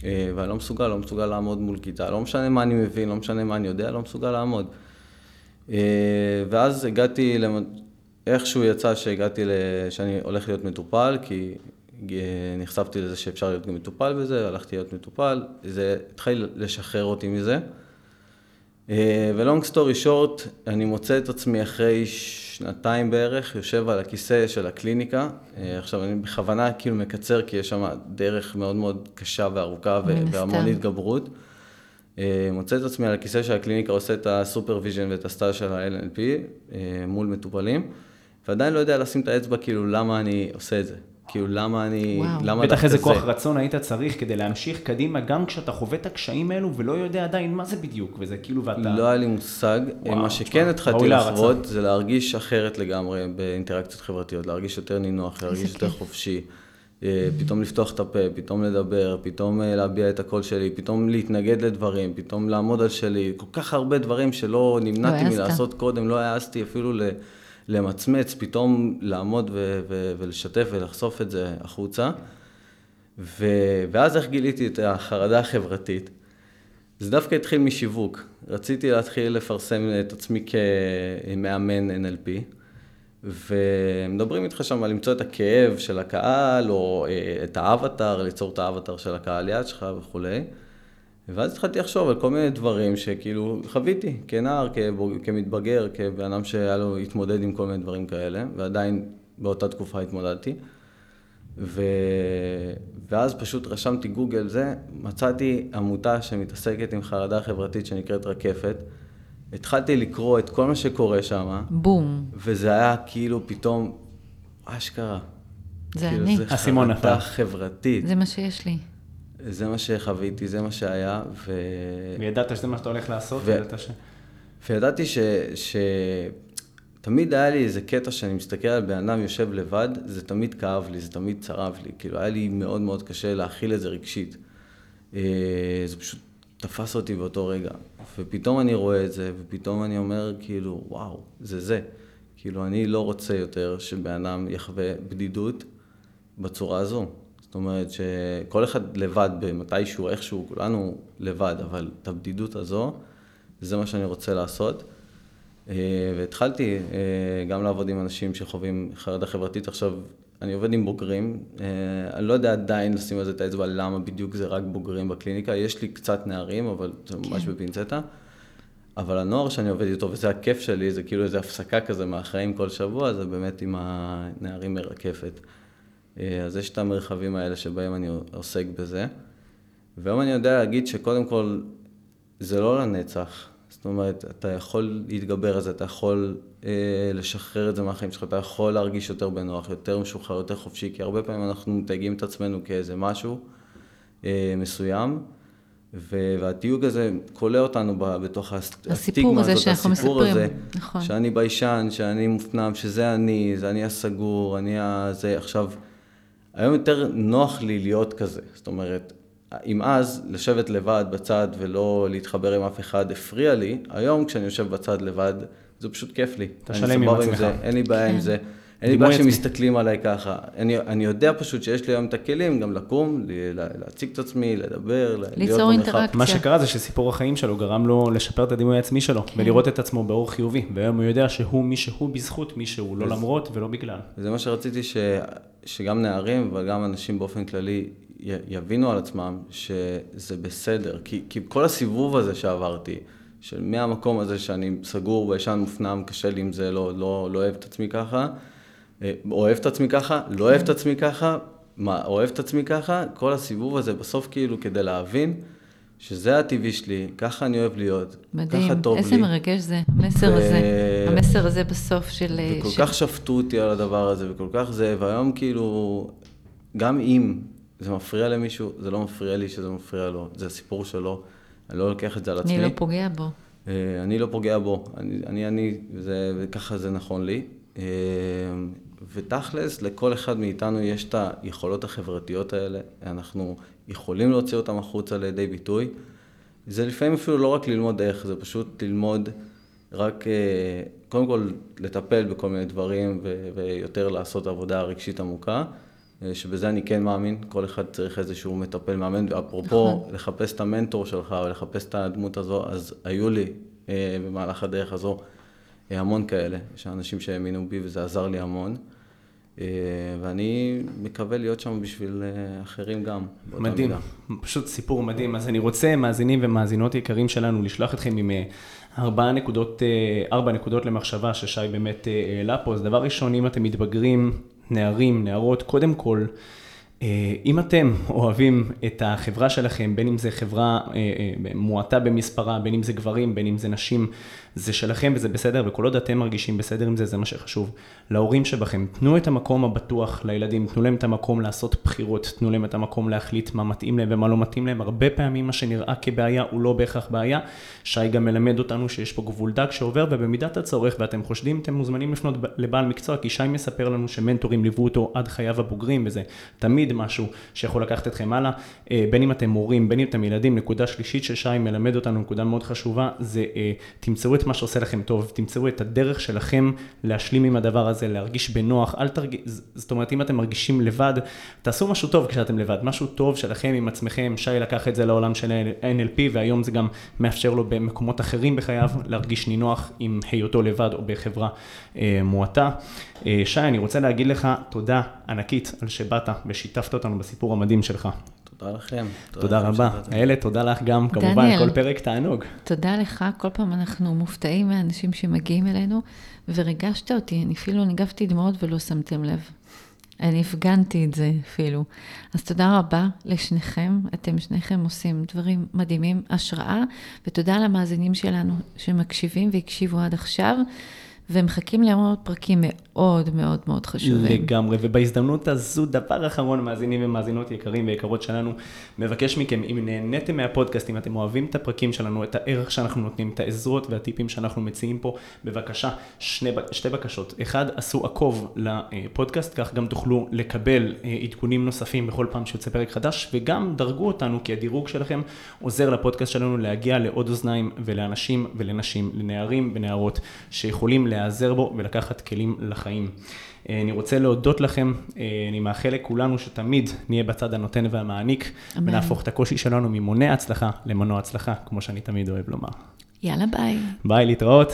C: ואני לא מסוגל, לא מסוגל לעמוד מול כיתה, לא משנה מה אני מבין, לא משנה מה אני יודע, לא מסוגל לעמוד. ואז הגעתי איכשהו יצא שהגעתי, שאני הולך להיות מטופל, כי נחשפתי לזה שאפשר להיות גם מטופל בזה, הלכתי להיות מטופל, זה התחיל לשחרר אותי מזה. אה, ו long story short, אני מוצא את עצמי אחרי שנתיים בערך, יושב על הכיסא של הקליניקה. אה, עכשיו, אני בכוונה כאילו מקצר, כי יש שם דרך מאוד מאוד קשה וארוכה והמון התגברות. אה, מוצא את עצמי על הכיסא של הקליניקה, עושה את ה supervision ואת הסטאז' של ה-NLP מול מטופלים. ועדיין לא יודע לשים את האצבע, כאילו, למה אני עושה את זה. כאילו, למה אני... וואו. למה
A: בטח איזה כוח רצון היית צריך כדי להמשיך קדימה, גם כשאתה חווה את הקשיים האלו ולא יודע עדיין מה זה בדיוק, וזה כאילו, ואתה...
C: לא היה לי מושג. וואו, מה שכן התחלתי לחוות, זה להרגיש אחרת לגמרי באינטראקציות חברתיות, להרגיש יותר נינוח, להרגיש יותר חופשי. אה, פתאום לפתוח את הפה, פתאום לדבר, פתאום אה, להביע את הקול שלי, פתאום להתנגד לדברים, פתאום לעמוד על שלי, כל כך הרבה דברים שלא נמנעתי לא מלעשות קודם, לא העזתי אפילו ל... למצמץ, פתאום לעמוד ו- ו- ולשתף ולחשוף את זה החוצה. ו- ואז איך גיליתי את החרדה החברתית? זה דווקא התחיל משיווק. רציתי להתחיל לפרסם את עצמי כמאמן NLP, ומדברים איתך שם על למצוא את הכאב של הקהל, או אה, את האבטר, ליצור את האבטר של הקהל יד שלך וכולי. ואז התחלתי לחשוב על כל מיני דברים שכאילו חוויתי כנער, כמתבגר, כבן אדם שהיה לו התמודד עם כל מיני דברים כאלה, ועדיין באותה תקופה התמודדתי. ו... ואז פשוט רשמתי גוגל זה, מצאתי עמותה שמתעסקת עם חרדה חברתית שנקראת רקפת. התחלתי לקרוא את כל מה שקורה שם.
B: בום.
C: וזה היה כאילו פתאום, אשכרה.
B: זה
C: כאילו
B: אני.
C: זה חרדה חברתית.
B: זה מה שיש לי.
C: זה מה שחוויתי, זה מה שהיה, ו...
A: וידעת שזה מה שאתה הולך לעשות? ו... וידעת ש...
C: וידעתי ש... ש... תמיד היה לי איזה קטע שאני מסתכל על בן אדם יושב לבד, זה תמיד כאב לי, זה תמיד צרב לי. כאילו, היה לי מאוד מאוד קשה להכיל את זה רגשית. אה, זה פשוט תפס אותי באותו רגע. ופתאום אני רואה את זה, ופתאום אני אומר, כאילו, וואו, זה זה. כאילו, אני לא רוצה יותר שבן אדם יחווה בדידות בצורה הזו. זאת אומרת שכל אחד לבד במתישהו, איכשהו, כולנו לבד, אבל את הבדידות הזו, זה מה שאני רוצה לעשות. אה, והתחלתי אה, גם לעבוד עם אנשים שחווים חרדה חברתית. עכשיו, אני עובד עם בוגרים, אה, אני לא יודע עדיין לשים על זה את האצבע למה בדיוק זה רק בוגרים בקליניקה. יש לי קצת נערים, אבל זה ממש כן. בפינצטה. אבל הנוער שאני עובד איתו, וזה הכיף שלי, זה כאילו איזו הפסקה כזה מהחיים כל שבוע, זה באמת עם הנערים מרקפת. אז יש את המרחבים האלה שבהם אני עוסק בזה. והיום אני יודע להגיד שקודם כל, זה לא לנצח. זאת אומרת, אתה יכול להתגבר על זה, אתה יכול אה, לשחרר את זה מהחיים שלך, אתה יכול להרגיש יותר בנוח, יותר משוחרר, יותר חופשי, כי הרבה פעמים אנחנו מתייגים את עצמנו כאיזה משהו אה, מסוים, ו- והתיוג הזה כולא אותנו ב- בתוך
B: הסטיגמה הזאת, שאנחנו הסיפור מספרים, הזה,
C: נכון. שאני ביישן, שאני מופנם, שזה אני, זה אני הסגור, אני הזה, עכשיו, היום יותר נוח לי להיות כזה, זאת אומרת, אם אז לשבת לבד בצד ולא להתחבר עם אף אחד הפריע לי, היום כשאני יושב בצד לבד, זה פשוט כיף לי.
A: אתה שלם עם עצמך.
C: אין לי בעיה עם זה. אין לי בעיה שמסתכלים עליי ככה. אני, אני יודע פשוט שיש לי היום את הכלים גם לקום, להציג את עצמי, לדבר,
B: ליצור אינטראקציה.
A: מה שקרה זה שסיפור החיים שלו גרם לו לשפר את הדימוי העצמי שלו, כן. ולראות את עצמו באור חיובי. והיום הוא יודע שהוא מי שהוא בזכות מי שהוא, לא למרות ולא בגלל.
C: זה מה שרציתי ש, שגם נערים וגם אנשים באופן כללי יבינו על עצמם שזה בסדר, כי, כי כל הסיבוב הזה שעברתי, של מהמקום הזה שאני סגור, וישן מופנם, קשה לי עם זה, לא, לא, לא אוהב את עצמי ככה, אוהב את עצמי ככה, לא אוהב את עצמי ככה, מה, אוהב את עצמי ככה, כל הסיבוב הזה בסוף כאילו כדי להבין שזה הטבעי שלי, ככה אני אוהב להיות, מדהים. ככה טוב
B: לי.
C: מדהים,
B: איזה מרגש זה, המסר ו... הזה, המסר הזה בסוף של...
C: וכל ש... כך שפטו אותי על הדבר הזה, וכל כך זה, והיום כאילו, גם אם זה מפריע למישהו, זה לא מפריע לי שזה מפריע לו, זה הסיפור שלו, אני לא לוקח את זה על עצמי.
B: אני לא פוגע בו.
C: Uh, אני לא פוגע בו, אני, אני, אני וזה, וככה זה נכון לי. ותכלס, לכל אחד מאיתנו יש את היכולות החברתיות האלה, אנחנו יכולים להוציא אותם החוצה לידי ביטוי. זה לפעמים אפילו לא רק ללמוד איך, זה פשוט ללמוד רק, uh, קודם כל, לטפל בכל מיני דברים ו- ויותר לעשות עבודה רגשית עמוקה. אה, שבזה אני כן מאמין, כל אחד צריך איזשהו מטפל מאמן, ואפרופו נכון. לחפש את המנטור שלך או לחפש את הדמות הזו, אז היו לי אה, במהלך הדרך הזו אה, המון כאלה, יש אנשים שהאמינו בי וזה עזר לי המון. אה, ואני מקווה להיות שם בשביל אה, אחרים גם.
A: מדהים, מידה. פשוט סיפור מדהים. אז אני רוצה, מאזינים ומאזינות יקרים שלנו, לשלוח אתכם עם אה, ארבע נקודות, ארבע נקודות למחשבה ששי באמת העלה פה. אז דבר ראשון, אם אתם מתבגרים, נערים, נערות, קודם כל, אה, אם אתם אוהבים את החברה שלכם, בין אם זה חברה אה, אה, מועטה במספרה, בין אם זה גברים, בין אם זה נשים, זה שלכם וזה בסדר, וכל עוד אתם מרגישים בסדר עם זה, זה מה שחשוב. להורים שבכם, תנו את המקום הבטוח לילדים, תנו להם את המקום לעשות בחירות, תנו להם את המקום להחליט מה מתאים להם ומה לא מתאים להם. הרבה פעמים מה שנראה כבעיה הוא לא בהכרח בעיה. שי גם מלמד אותנו שיש פה גבול דק שעובר, ובמידת הצורך, ואתם חושדים, אתם מוזמנים לפנות לבעל מקצוע, כי שי מספר לנו שמנטורים ליוו אותו עד חייו הבוגרים, וזה תמיד משהו שיכול לקחת אתכם הלאה. אה, בין אם אתם מורים, בין אם אתם ילדים, נקודה שלישית ששי מלמד אותנו, נקודה מאוד חשובה, זה אה, תמצאו את מה שעושה לכם טוב, תמצאו את הדרך שלכם להשלים עם הדבר הזה, להרגיש בנוח, אל תרגיש, זאת אומרת, אם אתם מרגישים לבד, תעשו משהו טוב כשאתם לבד, משהו טוב שלכם עם עצמכם, שי לקח את זה לעולם של NLP, והיום זה גם מאפשר לו במקומות אחרים בחייו להרגיש נינוח עם היותו לבד או בחברה אה, מועטה. שי, אני רוצה להגיד לך תודה ענקית על שבאת ושיתפת אותנו בסיפור המדהים שלך.
C: תודה לכם.
A: תודה רבה. איילת, תודה לך גם, כמובן, כל פרק תענוג.
B: תודה לך, כל פעם אנחנו מופתעים מהאנשים שמגיעים אלינו, וריגשת אותי, אני אפילו ניגבתי דמעות ולא שמתם לב. אני הפגנתי את זה אפילו. אז תודה רבה לשניכם, אתם שניכם עושים דברים מדהימים, השראה, ותודה למאזינים שלנו שמקשיבים והקשיבו עד עכשיו. ומחכים לעוד פרקים מאוד מאוד מאוד חשובים.
A: לגמרי, ובהזדמנות הזו, דבר אחרון, מאזינים ומאזינות יקרים ויקרות שלנו, מבקש מכם, אם נהניתם מהפודקאסט, אם אתם אוהבים את הפרקים שלנו, את הערך שאנחנו נותנים, את העזרות והטיפים שאנחנו מציעים פה, בבקשה, שני, שתי בקשות. אחד, עשו עקוב לפודקאסט, כך גם תוכלו לקבל אה, עדכונים נוספים בכל פעם שיוצא פרק חדש, וגם דרגו אותנו, כי הדירוג שלכם עוזר לפודקאסט שלנו להגיע לעוד אוזניים ולאנשים ולנשים, לנערים ונערות, שיכולים להיעזר בו ולקחת כלים לחיים. אה, אני רוצה להודות לכם, אה, אני מאחל לכולנו שתמיד נהיה בצד הנותן והמעניק, אמן. ונהפוך את הקושי שלנו ממונע הצלחה למנוע הצלחה, כמו שאני תמיד אוהב לומר.
B: יאללה ביי.
A: ביי, להתראות.